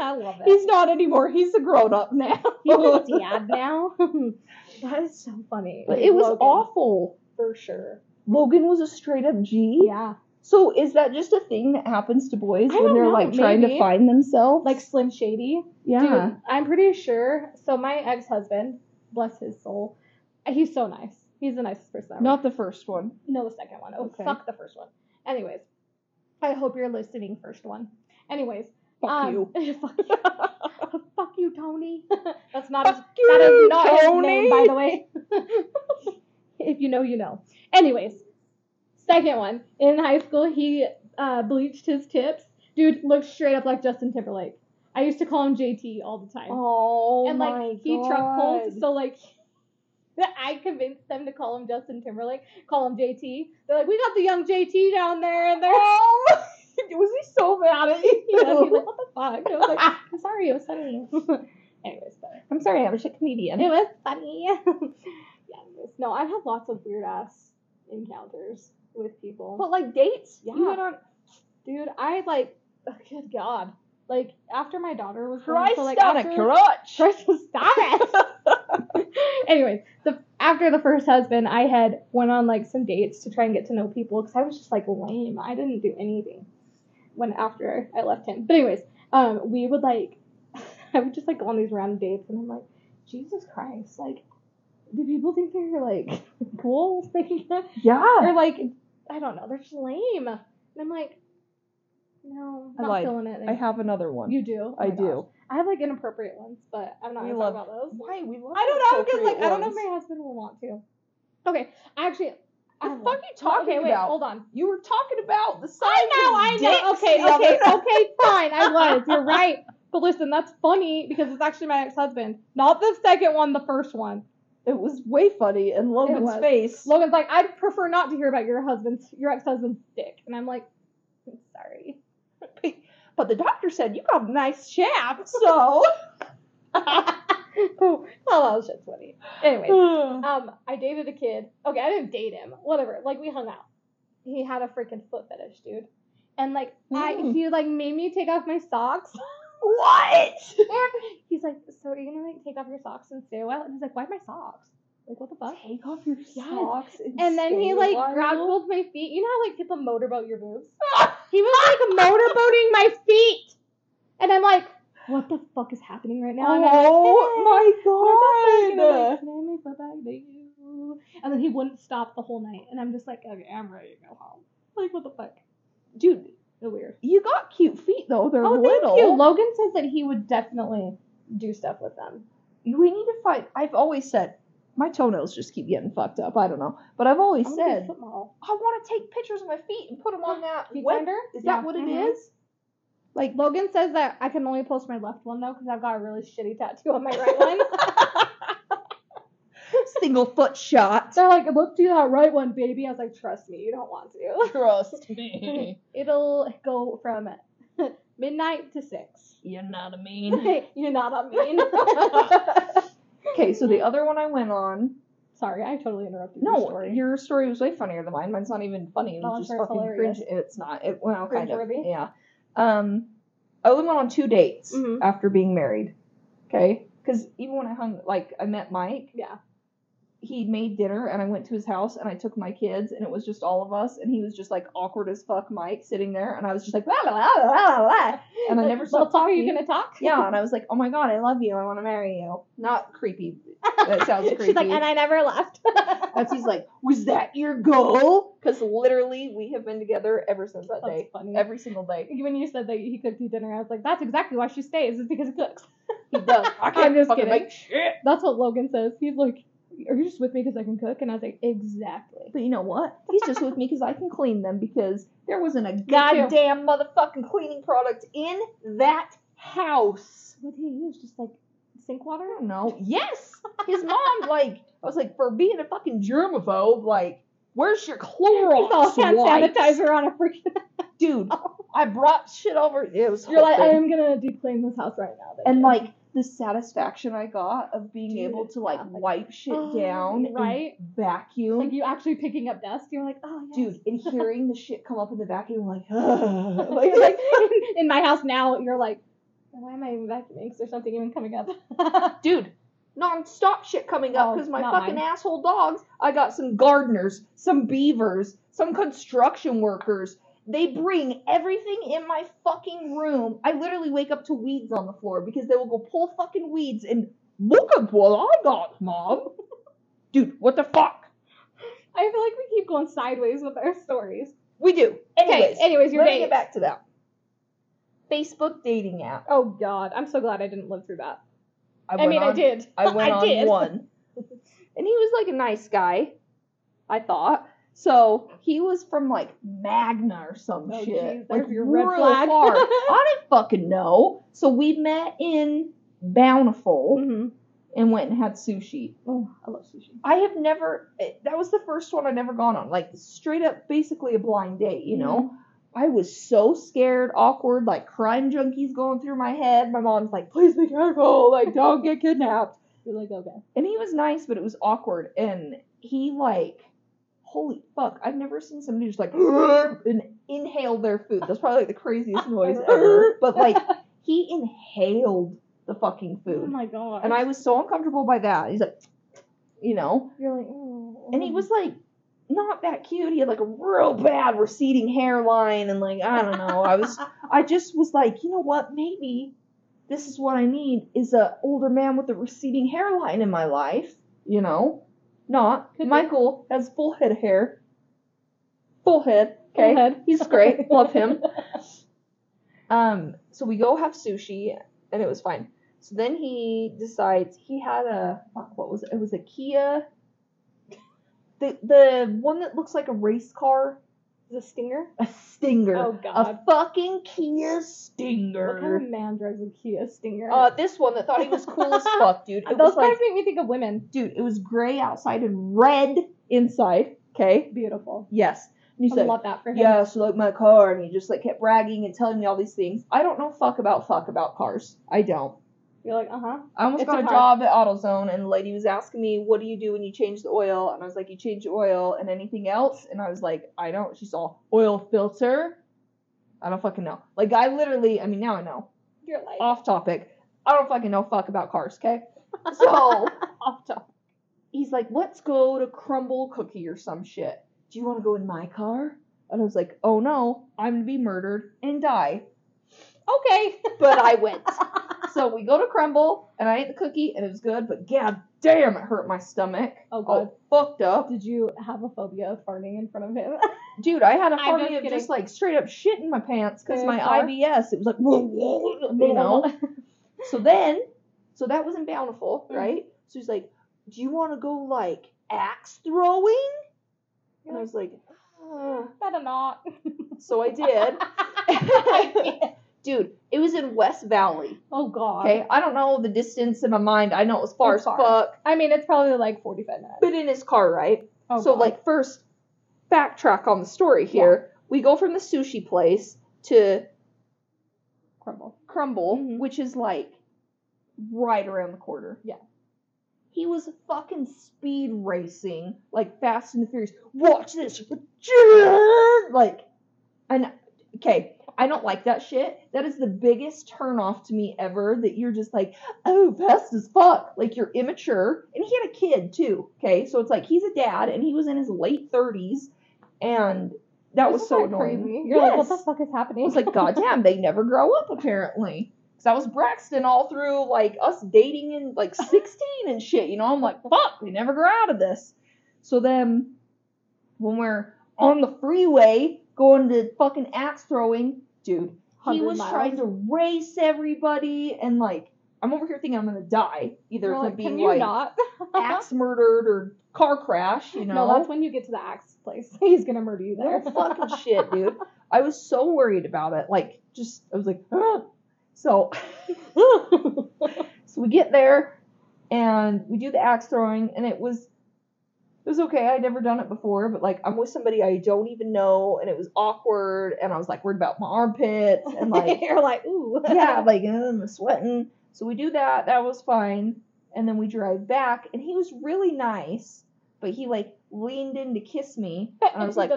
Speaker 2: I love it.
Speaker 3: He's not anymore. He's a grown up now.
Speaker 2: He's a dad now. that is so funny.
Speaker 3: But it was
Speaker 2: Logan,
Speaker 3: awful.
Speaker 2: for sure.
Speaker 3: Logan was a straight up G.
Speaker 2: Yeah,
Speaker 3: So is that just a thing that happens to boys
Speaker 2: I
Speaker 3: when they're
Speaker 2: know,
Speaker 3: like trying to find themselves?
Speaker 2: like Slim Shady.
Speaker 3: yeah.
Speaker 2: Dude, I'm pretty sure. So my ex-husband, bless his soul, he's so nice. He's the nicest person ever.
Speaker 3: Not the first one.
Speaker 2: no, the second one. Oh,
Speaker 3: Okay.
Speaker 2: fuck the first one. Anyways, I hope you're listening. First one. Anyways,
Speaker 3: Fuck
Speaker 2: um,
Speaker 3: you.
Speaker 2: fuck you. fuck you, Tony. That's not his,
Speaker 3: Fuck
Speaker 2: that is
Speaker 3: you,
Speaker 2: not his name, by the way. if you know, you know. Anyways, second one. In high school, he uh, bleached his tips. Dude looked straight up like Justin Timberlake. I used to call him JT all the time.
Speaker 3: Oh
Speaker 2: and like
Speaker 3: my
Speaker 2: he
Speaker 3: God.
Speaker 2: truck pulled, so like I convinced them to call him Justin Timberlake, call him JT. They're like, we got the young JT down there, and they're
Speaker 3: Oh, was he so mad at you?
Speaker 2: you know, he's like, what the fuck? I was like, I'm sorry, it was funny. anyways, but
Speaker 3: I'm sorry, I'm a shit comedian.
Speaker 2: it was funny. yeah. No, I've had lots of weird ass encounters with people.
Speaker 3: But like dates,
Speaker 2: Yeah.
Speaker 3: you went on
Speaker 2: Dude, I like, oh, good God, like after my daughter was born,
Speaker 3: Christ
Speaker 2: so like
Speaker 3: on
Speaker 2: after,
Speaker 3: a crutch.
Speaker 2: Christ, stop it. Anyways, the after the first husband, I had went on like some dates to try and get to know people because I was just like lame. I didn't do anything when after I left him. But anyways, um, we would like I would just like go on these random dates, and I'm like, Jesus Christ, like, do people think they're like cool?
Speaker 3: yeah.
Speaker 2: or like, I don't know, they're just lame. And I'm like, no,
Speaker 3: I'm
Speaker 2: not
Speaker 3: lied.
Speaker 2: feeling it.
Speaker 3: I have another one.
Speaker 2: You do? Oh
Speaker 3: I
Speaker 2: my
Speaker 3: do.
Speaker 2: gosh. I have like inappropriate ones, but I'm not
Speaker 3: We
Speaker 2: gonna
Speaker 3: love-
Speaker 2: talk about those.
Speaker 3: Why? We love
Speaker 2: I don't know because like I don't know if my husband will want to. Okay, actually. I
Speaker 3: The
Speaker 2: have
Speaker 3: fuck
Speaker 2: one.
Speaker 3: you talking
Speaker 2: okay, wait,
Speaker 3: about?
Speaker 2: hold on.
Speaker 3: You were talking about the size
Speaker 2: I know, I know. Okay, okay, okay, fine. I was. You're right. But listen, that's funny because it's actually my ex-husband, not the second one, the first one.
Speaker 3: It was way funny, and Logan's face.
Speaker 2: Logan's like, I'd prefer not to hear about your husband's, your ex-husband's dick, and I'm like, I'm sorry.
Speaker 3: But the doctor said you got a nice shaft, so.
Speaker 2: oh, well, that was shit's funny. Anyway, Um, I dated a kid. Okay, I didn't date him. Whatever. Like we hung out. He had a freaking foot fetish, dude. And like I
Speaker 3: Mm.
Speaker 2: he like made me take off my socks.
Speaker 3: what?
Speaker 2: He's like, So are you gonna like take off your socks and stay a while? And he's like, Why my socks? Like what the fuck?
Speaker 3: Take off your
Speaker 2: Yes.
Speaker 3: socks. And,
Speaker 2: And then he like
Speaker 3: while?
Speaker 2: grabbed both my feet. You know how like people motorboat your boobs? He was like motorboating my feet. And I'm like, what the fuck is happening right now? I'm like,
Speaker 3: Oh my god!
Speaker 2: like, Can I my foot back? Thank you. And then he wouldn't stop the whole night. And I'm just like, okay, I'm ready to go home. Like, what the fuck?
Speaker 3: Dude,
Speaker 2: Weird.
Speaker 3: you got cute feet though. They're
Speaker 2: Oh,
Speaker 3: little.
Speaker 2: thank you. Logan says that he would definitely do stuff with them.
Speaker 3: We need to find. I've always said my toenails just keep getting fucked up. I don't know, but I've always
Speaker 2: I'm gonna be a
Speaker 3: said. I want to take pictures of my feet and put them on that
Speaker 2: Feet
Speaker 3: web.
Speaker 2: finder?
Speaker 3: Is
Speaker 2: Yeah.
Speaker 3: that what it
Speaker 2: Mhm.
Speaker 3: is?
Speaker 2: Like Logan says that I can only post my left one though because I've got a really shitty tattoo on my right one.
Speaker 3: Single foot shot.
Speaker 2: They're like, look do that right one, baby. I was like, trust me, you don't want to.
Speaker 3: Trust me.
Speaker 2: It'll go from midnight to six.
Speaker 3: You're not a mean.
Speaker 2: You're not on mean.
Speaker 3: okay, so the other one I went on.
Speaker 2: Sorry, I totally interrupted your
Speaker 3: No,
Speaker 2: story.
Speaker 3: your story was way funnier than mine. Mine's not even funny. It
Speaker 2: Oh,
Speaker 3: was just
Speaker 2: it's
Speaker 3: fucking
Speaker 2: hilarious.
Speaker 3: cringe. It's not. It well, kind of. Yeah. Um, I only went on two dates
Speaker 2: Mhm.
Speaker 3: after being married. Okay, because even when I hung, like, I met Mike.
Speaker 2: Yeah.
Speaker 3: He made dinner and I went to his house and I took my kids and it was just all of us and he was just like awkward as fuck Mike sitting there and I was just like blah, blah, blah, blah, blah. and I never stopped
Speaker 2: talk, Are you gonna talk?
Speaker 3: yeah and I was like oh my god I love you I want to marry you not creepy that sounds creepy.
Speaker 2: She's like, and I never left.
Speaker 3: That's he's like, was that your goal? Because literally, we have been together ever since that
Speaker 2: That's
Speaker 3: day,
Speaker 2: funny.
Speaker 3: every single day.
Speaker 2: when you said that he cooked you dinner, I was like, that's exactly why she stays. Is because he cooks.
Speaker 3: He does. I
Speaker 2: I'm just
Speaker 3: fucking
Speaker 2: kidding.
Speaker 3: make shit.
Speaker 2: That's what Logan says. He's like, are you just with me because I can cook? And I was like, exactly.
Speaker 3: But you know what? He's just with me because I can clean them because there wasn't a goddamn motherfucking cleaning product in that house.
Speaker 2: What did he use? Just like sink water?
Speaker 3: No. Yes, his mom like I was like for being a fucking germaphobe. Like, where's your
Speaker 2: It's all
Speaker 3: Clorox
Speaker 2: hand sanitizer on a freaking.
Speaker 3: dude? I brought shit over. It was
Speaker 2: You're like, I am gonna deep clean this house right now.
Speaker 3: and
Speaker 2: you."
Speaker 3: like the satisfaction I got of being
Speaker 2: Dude,
Speaker 3: able to like
Speaker 2: yeah, like,
Speaker 3: wipe shit
Speaker 2: oh,
Speaker 3: down
Speaker 2: right?
Speaker 3: and vacuum.
Speaker 2: Like you actually picking up dust, you're like, oh yes.
Speaker 3: Dude, and hearing the shit come up in the vacuum, like, like,
Speaker 2: Like, in my house now, you're like, why am I even vacuuming? Is there something even coming up?
Speaker 3: dude, non-stop shit coming up
Speaker 2: Oh,
Speaker 3: because my fucking
Speaker 2: mine.
Speaker 3: asshole dogs. I got some gardeners, some beavers, some construction workers. They bring everything in my fucking room. I literally wake up to weeds on the floor because they will go pull fucking weeds and look at what I got, mom. Dude, what the fuck?
Speaker 2: I feel like we keep going sideways with our stories.
Speaker 3: We do. Anyways,
Speaker 2: Okay, anyways, your
Speaker 3: let get back to that. Facebook dating app.
Speaker 2: Oh God, I'm so glad I didn't live through that.
Speaker 3: I,
Speaker 2: I, mean, I did.
Speaker 3: I went on
Speaker 2: did.
Speaker 3: one. And he was like a nice guy, I thought. So he was from like Magna or some
Speaker 2: Oh,
Speaker 3: shit.
Speaker 2: geez,
Speaker 3: like
Speaker 2: your red flag.
Speaker 3: far. I didn't fucking know. So we met in Bountiful
Speaker 2: hmm
Speaker 3: and went and had sushi.
Speaker 2: Oh, I love sushi.
Speaker 3: I have never. eh, That was the first one I'd never gone on. Like straight up, basically a blind date. You know. I was so scared, awkward, like crime junkies going through my head. My mom's like, please be careful, like don't get kidnapped.
Speaker 2: You're like, okay.
Speaker 3: And he was nice, but it was awkward. And he like, holy fuck, I've never seen somebody just like and inhale their food. That's probably like the craziest noise ever. But like, he inhaled the fucking
Speaker 2: oh
Speaker 3: food.
Speaker 2: Oh my God.
Speaker 3: and I was so uncomfortable by that. He's like, you know,
Speaker 2: You're like, oh.
Speaker 3: and he was like. Not that cute. He had like a real bad receding hairline, and like I don't know. I was I just was like, you know what? Maybe this is what I need is a older man with a receding hairline in my life. You know, not
Speaker 2: Could be.
Speaker 3: Michael has full head hair, full head. Okay,
Speaker 2: Full head.
Speaker 3: he's great. Love him. Um, so we go have sushi, and it was fine. So then he decides he had a fuck. What was it? It was a Kia. The the one that looks like a race car.
Speaker 2: The stinger.
Speaker 3: A Stinger.
Speaker 2: Oh, god.
Speaker 3: A fucking Kia Stinger.
Speaker 2: What kind of man drives a Kia Stinger?
Speaker 3: Uh, this one that thought he was cool as fuck, dude. It
Speaker 2: Those
Speaker 3: was like,
Speaker 2: make me think of women.
Speaker 3: dude, it was gray outside and red inside. Okay.
Speaker 2: Beautiful.
Speaker 3: Yes. And he's
Speaker 2: I
Speaker 3: like,
Speaker 2: love that for him.
Speaker 3: yeah, so like my car, and he just like kept bragging and telling me all these things. I don't know fuck about fuck about cars. I don't.
Speaker 2: You're like, uh huh.
Speaker 3: I almost
Speaker 2: It's
Speaker 3: got
Speaker 2: a
Speaker 3: a job at AutoZone, and the lady was asking me, "What do you do when you change the oil?" And I was like, "You change the oil and anything else." And I was like, "I don't." She's all oil filter. I don't fucking know. Like I literally, I mean, now I know.
Speaker 2: You're like,
Speaker 3: Off topic. I don't fucking know fuck about cars. Okay. So
Speaker 2: off top.
Speaker 3: he's like, "Let's go to Crumbl Cookie or some shit. Do you want to go in my car?" And I was like, "Oh no, I'm gonna be murdered and die."
Speaker 2: Okay.
Speaker 3: But I went. so we go to Crumbl, and I ate the cookie, and it was good. But god damn, it hurt my stomach.
Speaker 2: Oh, God.
Speaker 3: All fucked up,
Speaker 2: Did you have a phobia of farting in front of him?
Speaker 3: dude. I had a
Speaker 2: I'm
Speaker 3: phobia
Speaker 2: just
Speaker 3: of
Speaker 2: kidding.
Speaker 3: just like straight up shit in my pants because my
Speaker 2: car.
Speaker 3: IBS. It was like, you know. So then, so that was in Bountiful,
Speaker 2: Mhm.
Speaker 3: right? So he's like, "Do you want to go like axe throwing?" And I was like, "Uh."
Speaker 2: Better not.
Speaker 3: so I did. Dude, it was in West Valley.
Speaker 2: oh God.
Speaker 3: Okay, I don't know the distance in my mind. I know it was far
Speaker 2: It's
Speaker 3: as
Speaker 2: far.
Speaker 3: fuck.
Speaker 2: I mean, it's probably like 45 minutes.
Speaker 3: But in his car, right?
Speaker 2: Oh,
Speaker 3: so
Speaker 2: God.
Speaker 3: like first, backtrack on the story here. We go from the sushi place to
Speaker 2: Crumbl.
Speaker 3: Crumbl,
Speaker 2: Mhm.
Speaker 3: which is like right around the corner.
Speaker 2: Yeah.
Speaker 3: He was fucking speed racing, like Fast and the Furious. Watch this, like, and okay, I don't like that shit. That is the biggest turn off to me ever. That you're just like, oh, fast as fuck. Like you're immature, and he had a kid too. Okay, so it's like he's a dad, and he was in his late thirties, and that was so
Speaker 2: that
Speaker 3: annoying.
Speaker 2: Crazy. You're like, what the fuck is happening?
Speaker 3: I was like, God damn, they never grow up apparently. Cause that was Braxton all through like us dating in like 16 and shit. You know, I'm like, fuck, we never grow out of this. So then when we're on the freeway going to fucking axe throwing, dude, he was
Speaker 2: miles.
Speaker 3: trying to race everybody and like I'm over here thinking I'm gonna die. Either
Speaker 2: You're
Speaker 3: from being like
Speaker 2: not?
Speaker 3: axe murdered or car crash, you know.
Speaker 2: No, that's when you get to the axe place. He's gonna murder you there.
Speaker 3: Real fucking shit, dude. I was so worried about it. Like, just I was like, "Ah." so. so we get there, and we do the axe throwing, and it was. It was okay. I'd never done it before, but like I'm with somebody I don't even know, and it was awkward, and I was like worried about my armpits, and like
Speaker 2: You're like, ooh.
Speaker 3: yeah, like I'm sweating. So we do that. That was fine. And then we drive back, and he was really nice, but he like leaned in to kiss me. And I was like,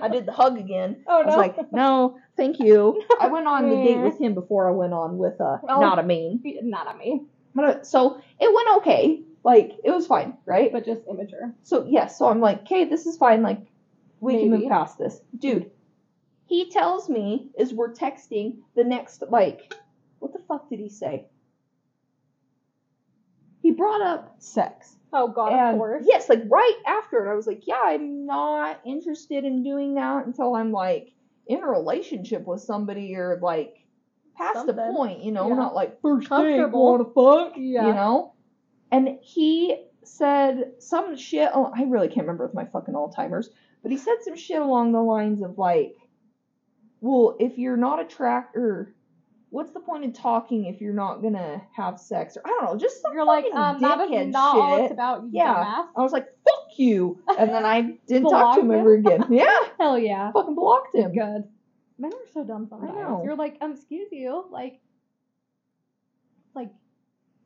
Speaker 3: I did the hug again.
Speaker 2: Oh
Speaker 3: I was
Speaker 2: no.
Speaker 3: like, no, thank you. I went on the date with him before I went on with uh,
Speaker 2: Oh.
Speaker 3: not a main.
Speaker 2: not a me,
Speaker 3: But, uh, So it went okay. Like it was fine, right?
Speaker 2: but just immature.
Speaker 3: So yes, so I'm like, okay, this is fine. Like we can move past this, dude. He tells me as we're texting the next like, what the fuck did he say? He brought up sex.
Speaker 2: Oh god,
Speaker 3: and
Speaker 2: of course.
Speaker 3: yes, like right after it, I was like, yeah, I'm not interested in doing that until I'm like in a relationship with somebody or like past the
Speaker 2: Something.
Speaker 3: point, you know,
Speaker 2: Yeah.
Speaker 3: not like first date, wanna fuck,
Speaker 2: Yeah.
Speaker 3: you know. And he said some shit. Oh, I really can't remember with my fucking Alzheimer's, but he said some shit along the lines of like, well, if you're not attracted, or what's the point in talking if you're not gonna have sex, or I don't know, just some
Speaker 2: You're like, um, not,
Speaker 3: dickhead
Speaker 2: not all
Speaker 3: shit.
Speaker 2: it's about you
Speaker 3: Yeah.
Speaker 2: dumbass.
Speaker 3: I was like, fuck you. And then I didn't talk to him
Speaker 2: Blocked
Speaker 3: ever again. Yeah.
Speaker 2: Hell yeah.
Speaker 3: Fucking blocked him.
Speaker 2: Good. Men are so dumb sometimes.
Speaker 3: know.
Speaker 2: You're like, um, excuse you, like, like,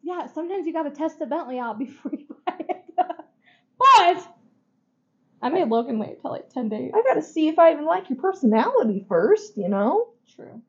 Speaker 2: yeah. Sometimes you gotta test the Bentley out before you buy it. but I made Logan wait till like ten days.
Speaker 3: I gotta see if I even like your personality first, you know?
Speaker 2: True.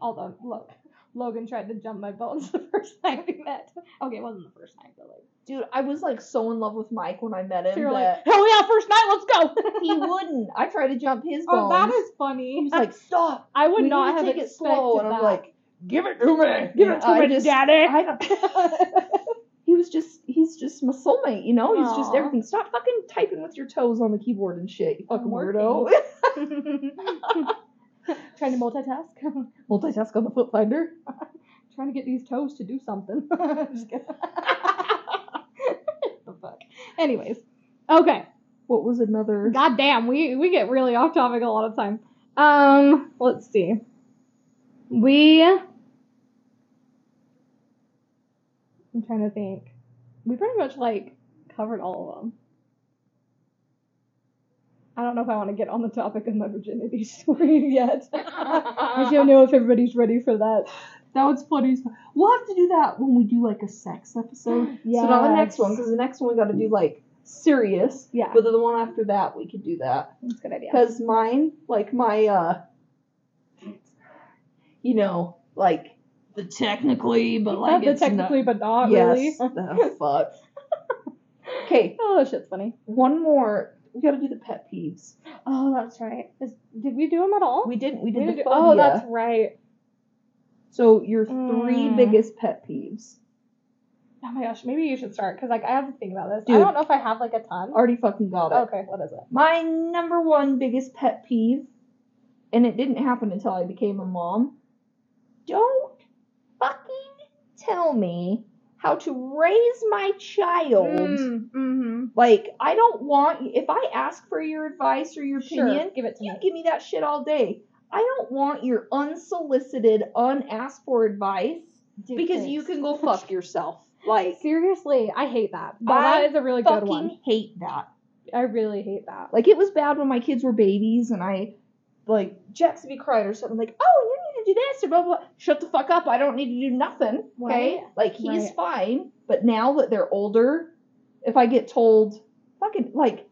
Speaker 2: Although, look, Logan tried to jump my bones the first time we met. Okay, it wasn't the first time, but like,
Speaker 3: Dude, I was like so in love with Mike when I met him
Speaker 2: so you're
Speaker 3: that
Speaker 2: like, hell yeah, first night, let's go.
Speaker 3: he wouldn't. I tried to jump his bones.
Speaker 2: Oh, that is funny.
Speaker 3: Like, stop.
Speaker 2: I would
Speaker 3: we
Speaker 2: not
Speaker 3: to
Speaker 2: have
Speaker 3: take it
Speaker 2: expected
Speaker 3: slow. And
Speaker 2: that.
Speaker 3: I'm like, give it to me.
Speaker 2: Give
Speaker 3: Yeah,
Speaker 2: it to
Speaker 3: I
Speaker 2: me,
Speaker 3: just-
Speaker 2: daddy.
Speaker 3: I don't- he was just, he's just my soulmate, you know? He's just everything. Stop fucking typing with your toes on the keyboard and shit, you fucking weirdo.
Speaker 2: Trying to multitask.
Speaker 3: Multitask on the foot finder.
Speaker 2: Trying to get these toes to do something. Just kidding. the fuck. Anyways, okay.
Speaker 3: What was another?
Speaker 2: God damn, we we get really off topic a lot of time. Um, let's see. We. I'm trying to think. We pretty much like covered all of them. I don't know if I want to get on the topic of my virginity story yet. I don't know if everybody's ready for that.
Speaker 3: That was funny. We'll have to do that when we do like a sex episode. Yeah. So not the next one, because the next one we got to do like serious.
Speaker 2: Yeah,
Speaker 3: But the one after that, we could do that.
Speaker 2: that's a good idea.
Speaker 3: Because mine, like my, uh, you know, like the technically, but like
Speaker 2: Not the
Speaker 3: it's
Speaker 2: technically, but not
Speaker 3: not, yes,
Speaker 2: really.
Speaker 3: the fuck. Okay,
Speaker 2: Oh, that shit's funny.
Speaker 3: one more. We got to do the pet peeves.
Speaker 2: Oh, that's right. Is, did we do them at all?
Speaker 3: We didn't. We did
Speaker 2: didn't
Speaker 3: the
Speaker 2: do-
Speaker 3: phobia.
Speaker 2: oh, that's right.
Speaker 3: So your three
Speaker 2: Mm.
Speaker 3: biggest pet peeves.
Speaker 2: Oh my gosh, maybe you should start because like I have to think about this. I don't know if I have like a ton.
Speaker 3: Already fucking got it.
Speaker 2: Okay, what is it?
Speaker 3: My number one biggest pet peeve, and it didn't happen until I became a mom. Don't fucking tell me how to raise my child.
Speaker 2: mm-hmm.
Speaker 3: Like, I don't want, if I ask for your advice or your
Speaker 2: Sure,
Speaker 3: opinion,
Speaker 2: give it to
Speaker 3: you
Speaker 2: me.
Speaker 3: give me that shit all day. I don't want your unsolicited, unasked for advice because you can go fuck yourself. Like,
Speaker 2: Seriously, I hate that. No,
Speaker 3: I
Speaker 2: that is a really good one.
Speaker 3: fucking hate that.
Speaker 2: I really hate that.
Speaker 3: Like it was bad when my kids were babies and I like Jackson be cried or something like, oh, you to do this or blah blah. blah. Shut the fuck up! I don't need to do nothing. Okay,
Speaker 2: Right.
Speaker 3: like he's
Speaker 2: Right.
Speaker 3: fine. But now that they're older, if I get told, fucking like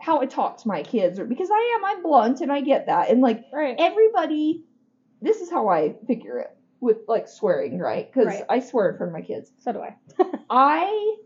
Speaker 3: how I talk to my kids, or because I am, I'm blunt and I get that, and like
Speaker 2: Right.
Speaker 3: everybody, this is how I figure it with like swearing, right? Because. I swear in front of my kids.
Speaker 2: So do I.
Speaker 3: I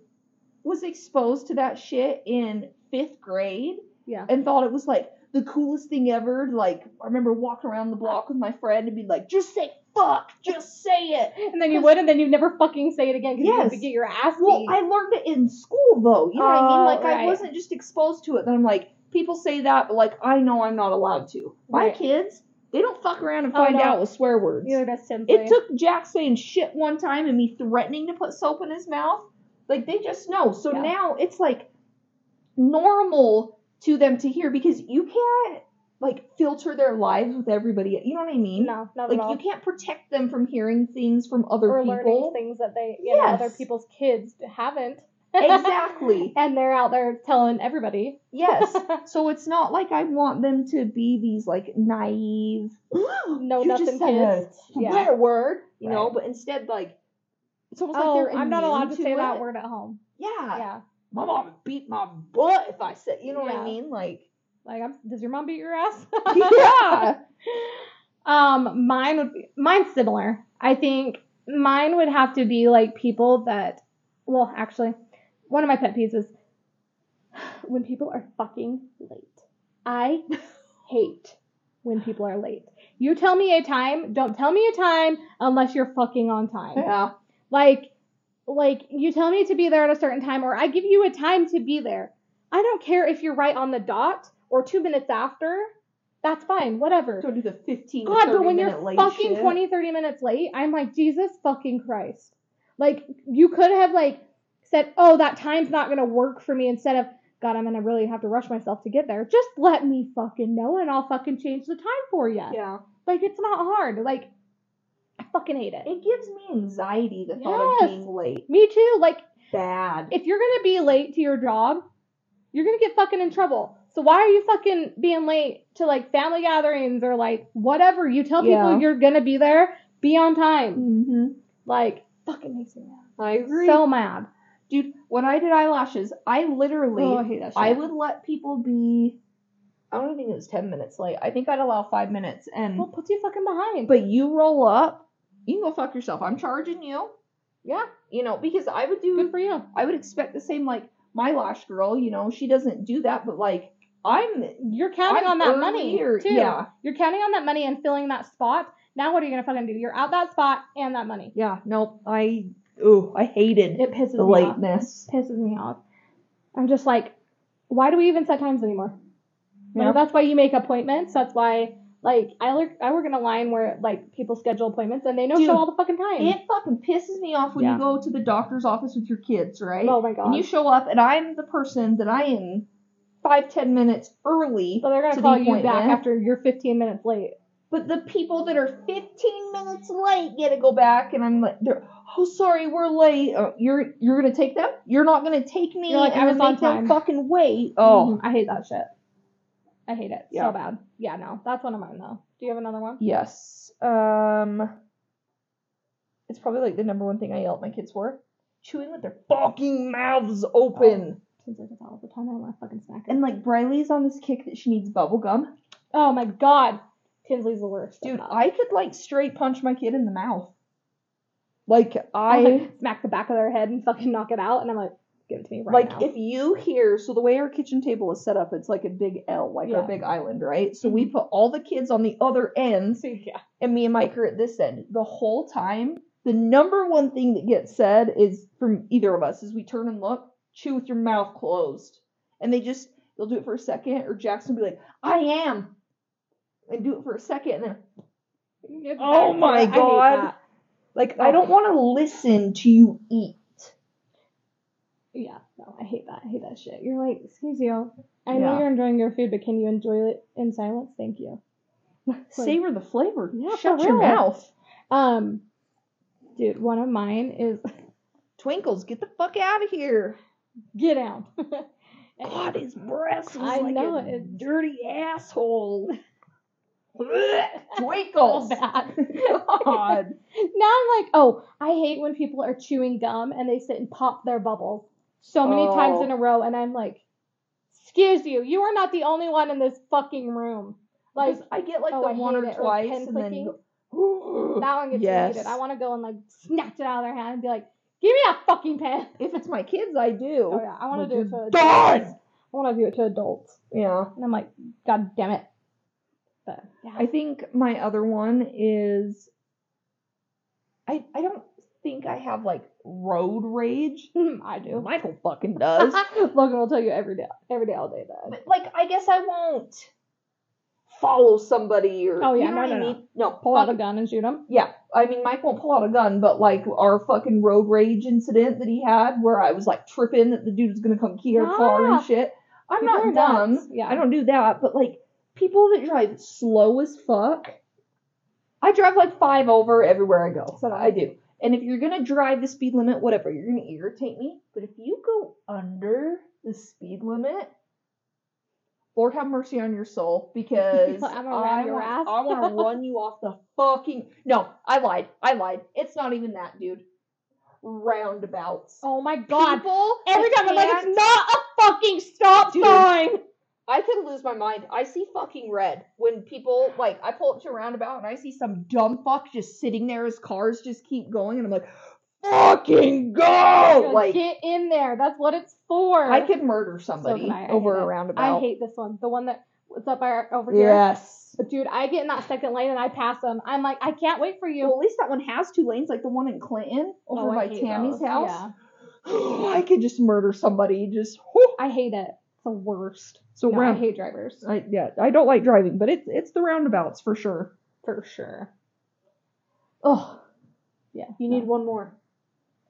Speaker 3: was exposed to that shit in fifth grade
Speaker 2: Yeah.
Speaker 3: and thought it was like the coolest thing ever. Like I remember walking around the block with my friend and be like, "Just say fuck, just say it."
Speaker 2: And then you would, and then you'd never fucking say it again because you
Speaker 3: Yes.
Speaker 2: have to get your ass
Speaker 3: Well. I learned it in school though. You know what I mean?
Speaker 2: Oh,
Speaker 3: Like I wasn't just exposed to it. Then I'm like, people say that, but like I know I'm not allowed to. My kids, they don't fuck around and
Speaker 2: Oh,
Speaker 3: find
Speaker 2: no.
Speaker 3: out with swear words.
Speaker 2: You're the best.
Speaker 3: It took Jack saying shit one time and me threatening to put soap in his mouth. Like they just know. So
Speaker 2: Yeah.
Speaker 3: now it's like normal to them to hear because you can't like filter their lives with everybody. You know what I mean?
Speaker 2: no, not
Speaker 3: Like
Speaker 2: at all.
Speaker 3: you can't protect them from hearing things from other people.
Speaker 2: or learning things that they, you know, other people's kids haven't.
Speaker 3: Exactly.
Speaker 2: and they're out there telling everybody.
Speaker 3: yes. So it's not like I want them to be these like naive,
Speaker 2: No,
Speaker 3: you
Speaker 2: nothing
Speaker 3: just said a
Speaker 2: kids. Yeah.
Speaker 3: swear word, you know, but instead like it's almost
Speaker 2: Oh,
Speaker 3: like they're
Speaker 2: I'm not allowed to say that word at home.
Speaker 3: Yeah.
Speaker 2: Yeah.
Speaker 3: My mom would beat my butt if I said, you know what I mean? Like,
Speaker 2: Like, I'm, does your mom beat your ass?
Speaker 3: yeah.
Speaker 2: Um, mine would be mine's similar. I think mine would have to be like people that well, actually, one of my pet peeves is when people are fucking late. I hate when people are late. You tell me a time, don't tell me a time unless you're fucking on time.
Speaker 3: Yeah.
Speaker 2: Like like you tell me to be there at a certain time or I give you a time to be there. I don't care if you're right on the dot or 2 minutes after. That's fine, whatever.
Speaker 3: Don't do the 15
Speaker 2: God, but when you're fucking
Speaker 3: shit.
Speaker 2: 20, 30 minutes late, I'm like, Jesus fucking Christ. Like, you could have, like, said, oh, that time's not going to work for me instead of, God, I'm going to really have to rush myself to get there. Just let me fucking know and I'll fucking change the time for you.
Speaker 3: Yeah.
Speaker 2: Like, it's not hard. Like, fucking hate it.
Speaker 3: It gives me anxiety the thought
Speaker 2: Yes.
Speaker 3: of being late.
Speaker 2: Me too. Like,
Speaker 3: Bad.
Speaker 2: if you're going to be late to your job, you're going to get fucking in trouble. So why are you fucking being late to like family gatherings or like whatever? You tell people you're going to be there, be on time.
Speaker 3: Mm-hmm.
Speaker 2: Like, fucking makes me mad.
Speaker 3: I agree.
Speaker 2: So mad.
Speaker 3: Dude, when I did eyelashes, I literally,
Speaker 2: Oh, I hate that shit.
Speaker 3: I would let people be, I don't even think it was 10 minutes late. I think I'd allow five minutes. And,
Speaker 2: Well, puts you fucking behind.
Speaker 3: but you roll up, you can go fuck yourself. I'm charging you.
Speaker 2: yeah,
Speaker 3: You know, because I would do,
Speaker 2: good for you.
Speaker 3: I would expect the same, like, my lash girl, you know, she doesn't do that, but like, I'm,
Speaker 2: You're counting
Speaker 3: I'm
Speaker 2: on that money
Speaker 3: earlier,
Speaker 2: too.
Speaker 3: yeah.
Speaker 2: You're counting on that money and filling that spot. Now what are you gonna fucking do? You're out that spot and that money.
Speaker 3: yeah, nope, I, ooh, I hated
Speaker 2: It pisses
Speaker 3: the
Speaker 2: me off.
Speaker 3: lateness.
Speaker 2: Pisses me off. I'm just like, why do we even set times anymore? Like,
Speaker 3: Yeah.
Speaker 2: that's why you make appointments. That's why, like, I work I work in a line where like people schedule appointments and they know
Speaker 3: Dude,
Speaker 2: show all the fucking time.
Speaker 3: It fucking pisses me off when
Speaker 2: Yeah.
Speaker 3: you go to the doctor's office with your kids, right?
Speaker 2: oh my god.
Speaker 3: and you show up, and I'm the person that I am five, ten minutes early.
Speaker 2: so they're gonna
Speaker 3: to
Speaker 2: call you back after you're 15 minutes late.
Speaker 3: But the people that are 15 minutes late get to go back, and I'm like, they're, oh, sorry, we're late. Uh, you're you're gonna take them? You're not gonna take me
Speaker 2: You're like, I was on time.
Speaker 3: fucking wait. Oh,
Speaker 2: Mhm, I hate that shit. I hate it
Speaker 3: Yeah.
Speaker 2: so bad. Yeah, no, that's one of mine though. Do you have another one?
Speaker 3: yes. Um, it's probably like the number one thing I yell at my kids for: chewing with their fucking mouths open.
Speaker 2: Seems like it's all the time. I want to fucking snack it.
Speaker 3: And like Briley's on this kick that she needs bubble gum.
Speaker 2: oh my god, Tinsley's the worst.
Speaker 3: Dude. I could like straight punch my kid in the mouth. Like
Speaker 2: I'll,
Speaker 3: I
Speaker 2: like, smack the back of their head and fucking knock it out, and I'm like, give it to me right
Speaker 3: like
Speaker 2: now.
Speaker 3: if you hear so the way our kitchen table is set up, it's like a big L, like
Speaker 2: Yeah.
Speaker 3: our big island, right? So we mm-hmm. put all the kids on the other end
Speaker 2: yeah.
Speaker 3: and me and Mike are at this end. The whole time, the number one thing that gets said is from either of us is we turn and look, chew with your mouth closed. And they just they'll do it for a second, or Jackson will be like, I am and do it for a second and then Oh my God. like I oh. don't wanna listen to you eat.
Speaker 2: Yeah, no, I hate that. I hate that shit. You're like, excuse you. I know
Speaker 3: Yeah.
Speaker 2: you're enjoying your food, but can you enjoy it in silence? Thank you. Like-
Speaker 3: Savor the flavor.
Speaker 2: Yeah,
Speaker 3: Shut
Speaker 2: for
Speaker 3: your
Speaker 2: real.
Speaker 3: mouth.
Speaker 2: Um, dude, one of mine is
Speaker 3: Twinkles, get the fuck out of here.
Speaker 2: get out.
Speaker 3: God, his breath was
Speaker 2: I
Speaker 3: like
Speaker 2: know
Speaker 3: a
Speaker 2: it.
Speaker 3: dirty asshole. Twinkles.
Speaker 2: bad.
Speaker 3: God.
Speaker 2: Now I'm like, oh, I hate when people are chewing gum and they sit and pop their bubbles so many times
Speaker 3: Oh.
Speaker 2: in a row, and I'm like, excuse you, you are not the only one in this fucking room. Like
Speaker 3: I get like
Speaker 2: oh,
Speaker 3: the
Speaker 2: I
Speaker 3: one or
Speaker 2: or
Speaker 3: twice
Speaker 2: pen
Speaker 3: and then go,
Speaker 2: that one gets
Speaker 3: yes.
Speaker 2: I want to go and like snatch it out of their hand and be like, give me that fucking pen.
Speaker 3: If it's my kids, I do.
Speaker 2: Oh yeah, I want to do it to adults. I want to do it to adults,
Speaker 3: Yeah.
Speaker 2: and I'm like, god damn it. But yeah,
Speaker 3: I think my other one is I I don't think I have like road rage.
Speaker 2: I do.
Speaker 3: Michael fucking does.
Speaker 2: Logan will tell you every day, every day, all day that.
Speaker 3: But, like I guess I won't follow somebody or
Speaker 2: Oh, yeah,
Speaker 3: you know
Speaker 2: no, no,
Speaker 3: I
Speaker 2: no.
Speaker 3: mean? No,
Speaker 2: Pull out a
Speaker 3: fuck-
Speaker 2: gun and shoot him.
Speaker 3: Yeah, I mean Mike won't pull out a gun, but like our fucking road rage incident that he had where I was like tripping that the dude was gonna come key our car
Speaker 2: Ah,
Speaker 3: and shit. I'm not dumb.
Speaker 2: nuts, yeah.
Speaker 3: I don't do that, but like people that drive slow as fuck. I drive like five over everywhere I go.
Speaker 2: So. I
Speaker 3: do. And if you're gonna drive the speed limit, whatever, you're gonna irritate me. But if you go under the speed limit, Lord have mercy on your soul because
Speaker 2: I'm gonna
Speaker 3: I
Speaker 2: your
Speaker 3: want,
Speaker 2: ass.
Speaker 3: I want to run you off the fucking. No, I lied. I lied. It's not even that, dude. Roundabouts.
Speaker 2: Oh my god.
Speaker 3: People
Speaker 2: Every time I'm like, it's not a fucking stop
Speaker 3: Dude.
Speaker 2: sign.
Speaker 3: I could lose my mind. I see fucking red when people like I pull up to a roundabout and I see some dumb fuck just sitting there as cars just keep going and I'm like, fucking go! Like
Speaker 2: get in there. That's what it's for.
Speaker 3: I could murder somebody
Speaker 2: I. I
Speaker 3: over a roundabout.
Speaker 2: I hate this one. The one that was up by our, over here.
Speaker 3: Yes.
Speaker 2: But dude, I get in that second lane and I pass them. I'm like, I can't wait for you.
Speaker 3: Well, at least that one has two lanes, like the one in Clinton over
Speaker 2: Oh,
Speaker 3: by Tammy's
Speaker 2: those.
Speaker 3: house.
Speaker 2: Yeah.
Speaker 3: I could just murder somebody. Just whew.
Speaker 2: I hate it. The worst.
Speaker 3: so
Speaker 2: No, I
Speaker 3: round.
Speaker 2: hate drivers.
Speaker 3: I, yeah, I don't like driving, but it's it's the roundabouts for sure.
Speaker 2: For sure.
Speaker 3: Oh,
Speaker 2: Yeah.
Speaker 3: you
Speaker 2: no.
Speaker 3: need one more.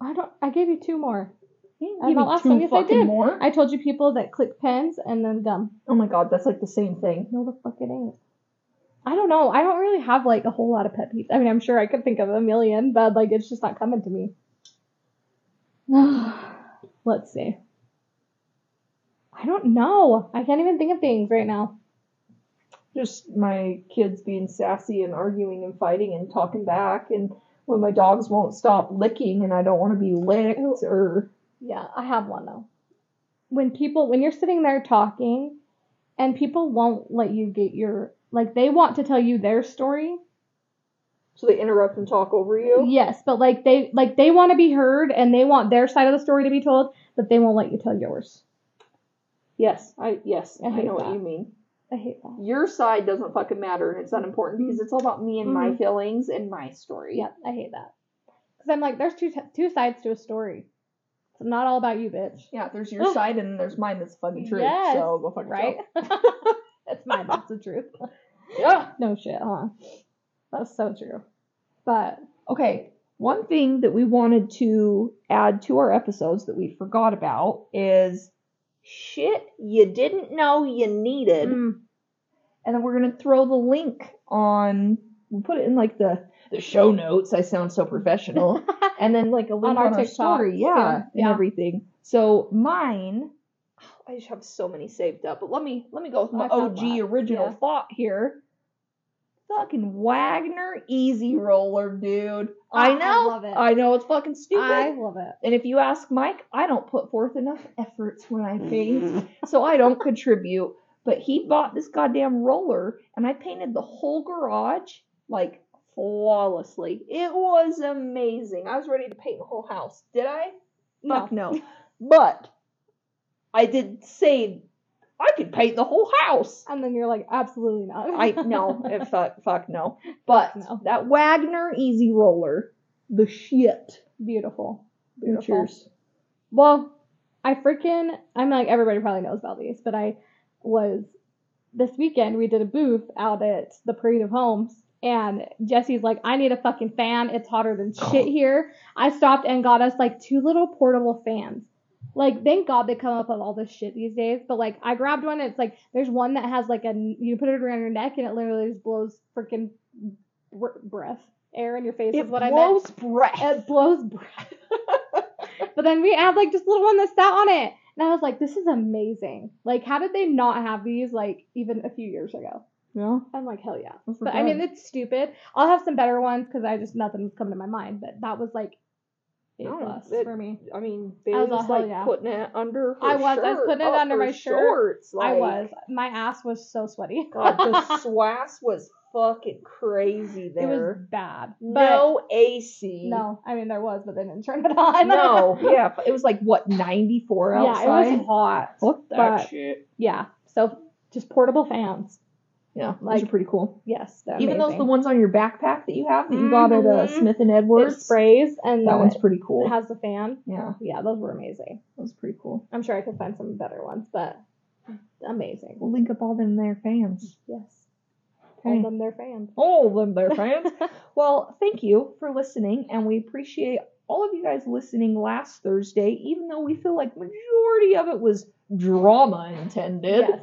Speaker 2: I don't I gave you two more.
Speaker 3: You
Speaker 2: the last
Speaker 3: two
Speaker 2: one, yes, I did.
Speaker 3: more.
Speaker 2: I told you people that click pens and then gum.
Speaker 3: Oh my god, that's like the same thing.
Speaker 2: No, the fuck it ain't. I don't know. I don't really have like a whole lot of pet peeves. I mean, I'm sure I could think of a million, but like it's just not coming to me. Let's see. I don't know. I can't even think of things right now.
Speaker 3: Just my kids being sassy and arguing and fighting and talking back, and when my dogs won't stop licking and I don't want to be licked, or
Speaker 2: Yeah, I have one though. When people, when you're sitting there talking, and people won't let you get your like they want to tell you their story.
Speaker 3: so they interrupt and talk over you.
Speaker 2: Yes, but like they like they want to be heard and they want their side of the story to be told, but they won't let you tell yours.
Speaker 3: Yes, I yes,
Speaker 2: I
Speaker 3: I, know what you mean.
Speaker 2: I hate that.
Speaker 3: Your side doesn't fucking matter, and it's unimportant because it's all about me and my
Speaker 2: Mhm.
Speaker 3: feelings and my story.
Speaker 2: Yeah, I hate that. Because I'm like, there's two two sides to a story. It's not all about you, bitch.
Speaker 3: Yeah, there's your side and there's mine that's fucking true.
Speaker 2: Yes,
Speaker 3: so go fuck
Speaker 2: Right? That's mine. That's the truth.
Speaker 3: Yeah.
Speaker 2: No shit, huh? That's so true. But
Speaker 3: Okay, one thing that we wanted to add to our episodes that we forgot about is shit you didn't know you needed.
Speaker 2: mm,
Speaker 3: And then we're going to throw the link on, we'll put it in like the, the show notes. I sound so professional. and then like a link
Speaker 2: our
Speaker 3: on our, story. Yeah,
Speaker 2: too.
Speaker 3: and
Speaker 2: Yeah.
Speaker 3: everything. So mine, I just have so many saved up, but let me let me go with my OG original
Speaker 2: yeah.
Speaker 3: thought here. Fucking Wagner EZ-Roller, dude. I
Speaker 2: I
Speaker 3: know.
Speaker 2: love it.
Speaker 3: I know it's fucking stupid.
Speaker 2: I love it.
Speaker 3: And if you ask Mike, I don't put forth enough efforts when I paint, so I don't contribute. But he bought this goddamn roller, and I painted the whole garage like flawlessly. It was amazing. I was ready to paint the whole house. Did I? Fuck no. But I did say I could paint the whole house.
Speaker 2: And then you're like, absolutely not.
Speaker 3: I no, eh, fuck, fuck no. But
Speaker 2: no.
Speaker 3: that Wagner EZ-Roller, the shit.
Speaker 2: Beautiful. Beautiful.
Speaker 3: Cheers.
Speaker 2: Well, I freaking I'm like everybody probably knows about these, but I was this weekend we did a booth out at the Parade of Homes and Jessie's like, I need a fucking fan. It's hotter than shit here. I stopped and got us like two little portable fans. Like, thank God they come up with all this shit these days. But like, I grabbed one. It's like there's one that has like a you put it around your neck and it literally just blows freaking br- breath, air in your face.
Speaker 3: It
Speaker 2: is what I meant.
Speaker 3: It blows breath.
Speaker 2: It blows breath. But then we had like this little one that sat on it. And I was like, this is amazing. Like, how did they not have these like even a few years ago?
Speaker 3: yeah.
Speaker 2: I'm like, hell yeah. But I mean, it's stupid. I'll have some better ones because I just nothing was coming to my mind. But that was like A plus
Speaker 3: it-
Speaker 2: for me.
Speaker 3: I mean,
Speaker 2: I
Speaker 3: Baleigh
Speaker 2: was
Speaker 3: was, like
Speaker 2: yeah.
Speaker 3: putting it under her
Speaker 2: I was. I was putting it under my shirt.
Speaker 3: shorts,
Speaker 2: I was. My ass was so sweaty.
Speaker 3: God, the swass was fucking crazy there.
Speaker 2: it was bad.
Speaker 3: No AC.
Speaker 2: no, I mean there was, but they didn't turn it on.
Speaker 3: no, yeah, it was like what 94 outside.
Speaker 2: yeah, it was hot.
Speaker 3: Fuck that
Speaker 2: but-
Speaker 3: shit.
Speaker 2: Yeah. So just portable fans.
Speaker 3: Yeah, those
Speaker 2: like,
Speaker 3: are pretty cool.
Speaker 2: Yes.
Speaker 3: Even those the ones on your backpack that you have that you got at uh,
Speaker 2: Mhm.
Speaker 3: Smith and
Speaker 2: it
Speaker 3: Edwards.
Speaker 2: sprays and
Speaker 3: that one's
Speaker 2: it,
Speaker 3: pretty
Speaker 2: it
Speaker 3: cool.
Speaker 2: has the fan.
Speaker 3: yeah,
Speaker 2: Yeah, those were amazing.
Speaker 3: that was pretty cool.
Speaker 2: I'm sure I could find some better ones, but amazing.
Speaker 3: We'll link up all them there fans.
Speaker 2: Yes.
Speaker 3: Okay.
Speaker 2: All them their fans.
Speaker 3: All them there fans. Well, thank you for listening, and we appreciate all of you guys listening last Thursday, even though we feel like majority of it was drama intended.
Speaker 2: yes.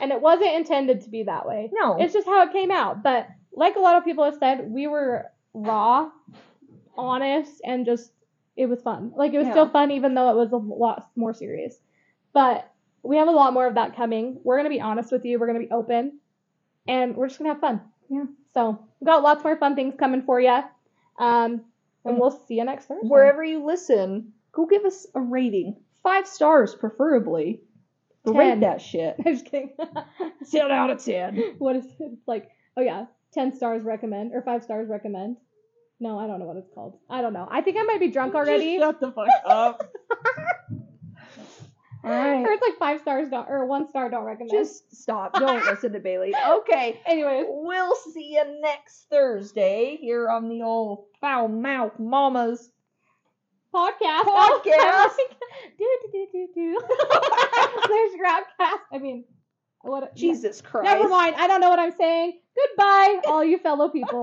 Speaker 2: And it wasn't intended to be that way.
Speaker 3: No.
Speaker 2: It's just how it came out. But like a lot of people have said, we were raw honest and just it was fun. Like it was
Speaker 3: Yeah.
Speaker 2: still fun even though it was a lot more serious. But we have a lot more of that coming. We're gonna be honest with you. We're gonna be open, and we're just gonna have fun.
Speaker 3: Yeah.
Speaker 2: So we got lots more fun things coming for you. Um, and we'll see you next Thursday.
Speaker 3: Wherever you listen, go give us a rating. Five stars, preferably. Rate that shit.
Speaker 2: I'm just kidding.
Speaker 3: Ten out of ten.
Speaker 2: what is it? It's like, oh yeah, ten stars recommend or five stars recommend. No, I don't know what it's called. I don't know. I think I might be drunk already.
Speaker 3: Just shut the fuck up. All right.
Speaker 2: Or it's like five stars don't, or one star don't recommend.
Speaker 3: Just stop. Don't listen to Baleigh. Okay.
Speaker 2: anyways,
Speaker 3: We'll see you next Thursday here on the old Foul Mouth Mamas.
Speaker 2: Podcast.
Speaker 3: Podcast.
Speaker 2: do do do do do. There's Grabcast. I mean, what?
Speaker 3: Jesus Christ.
Speaker 2: Never mind. I don't know what I'm saying. Goodbye, all you fellow people.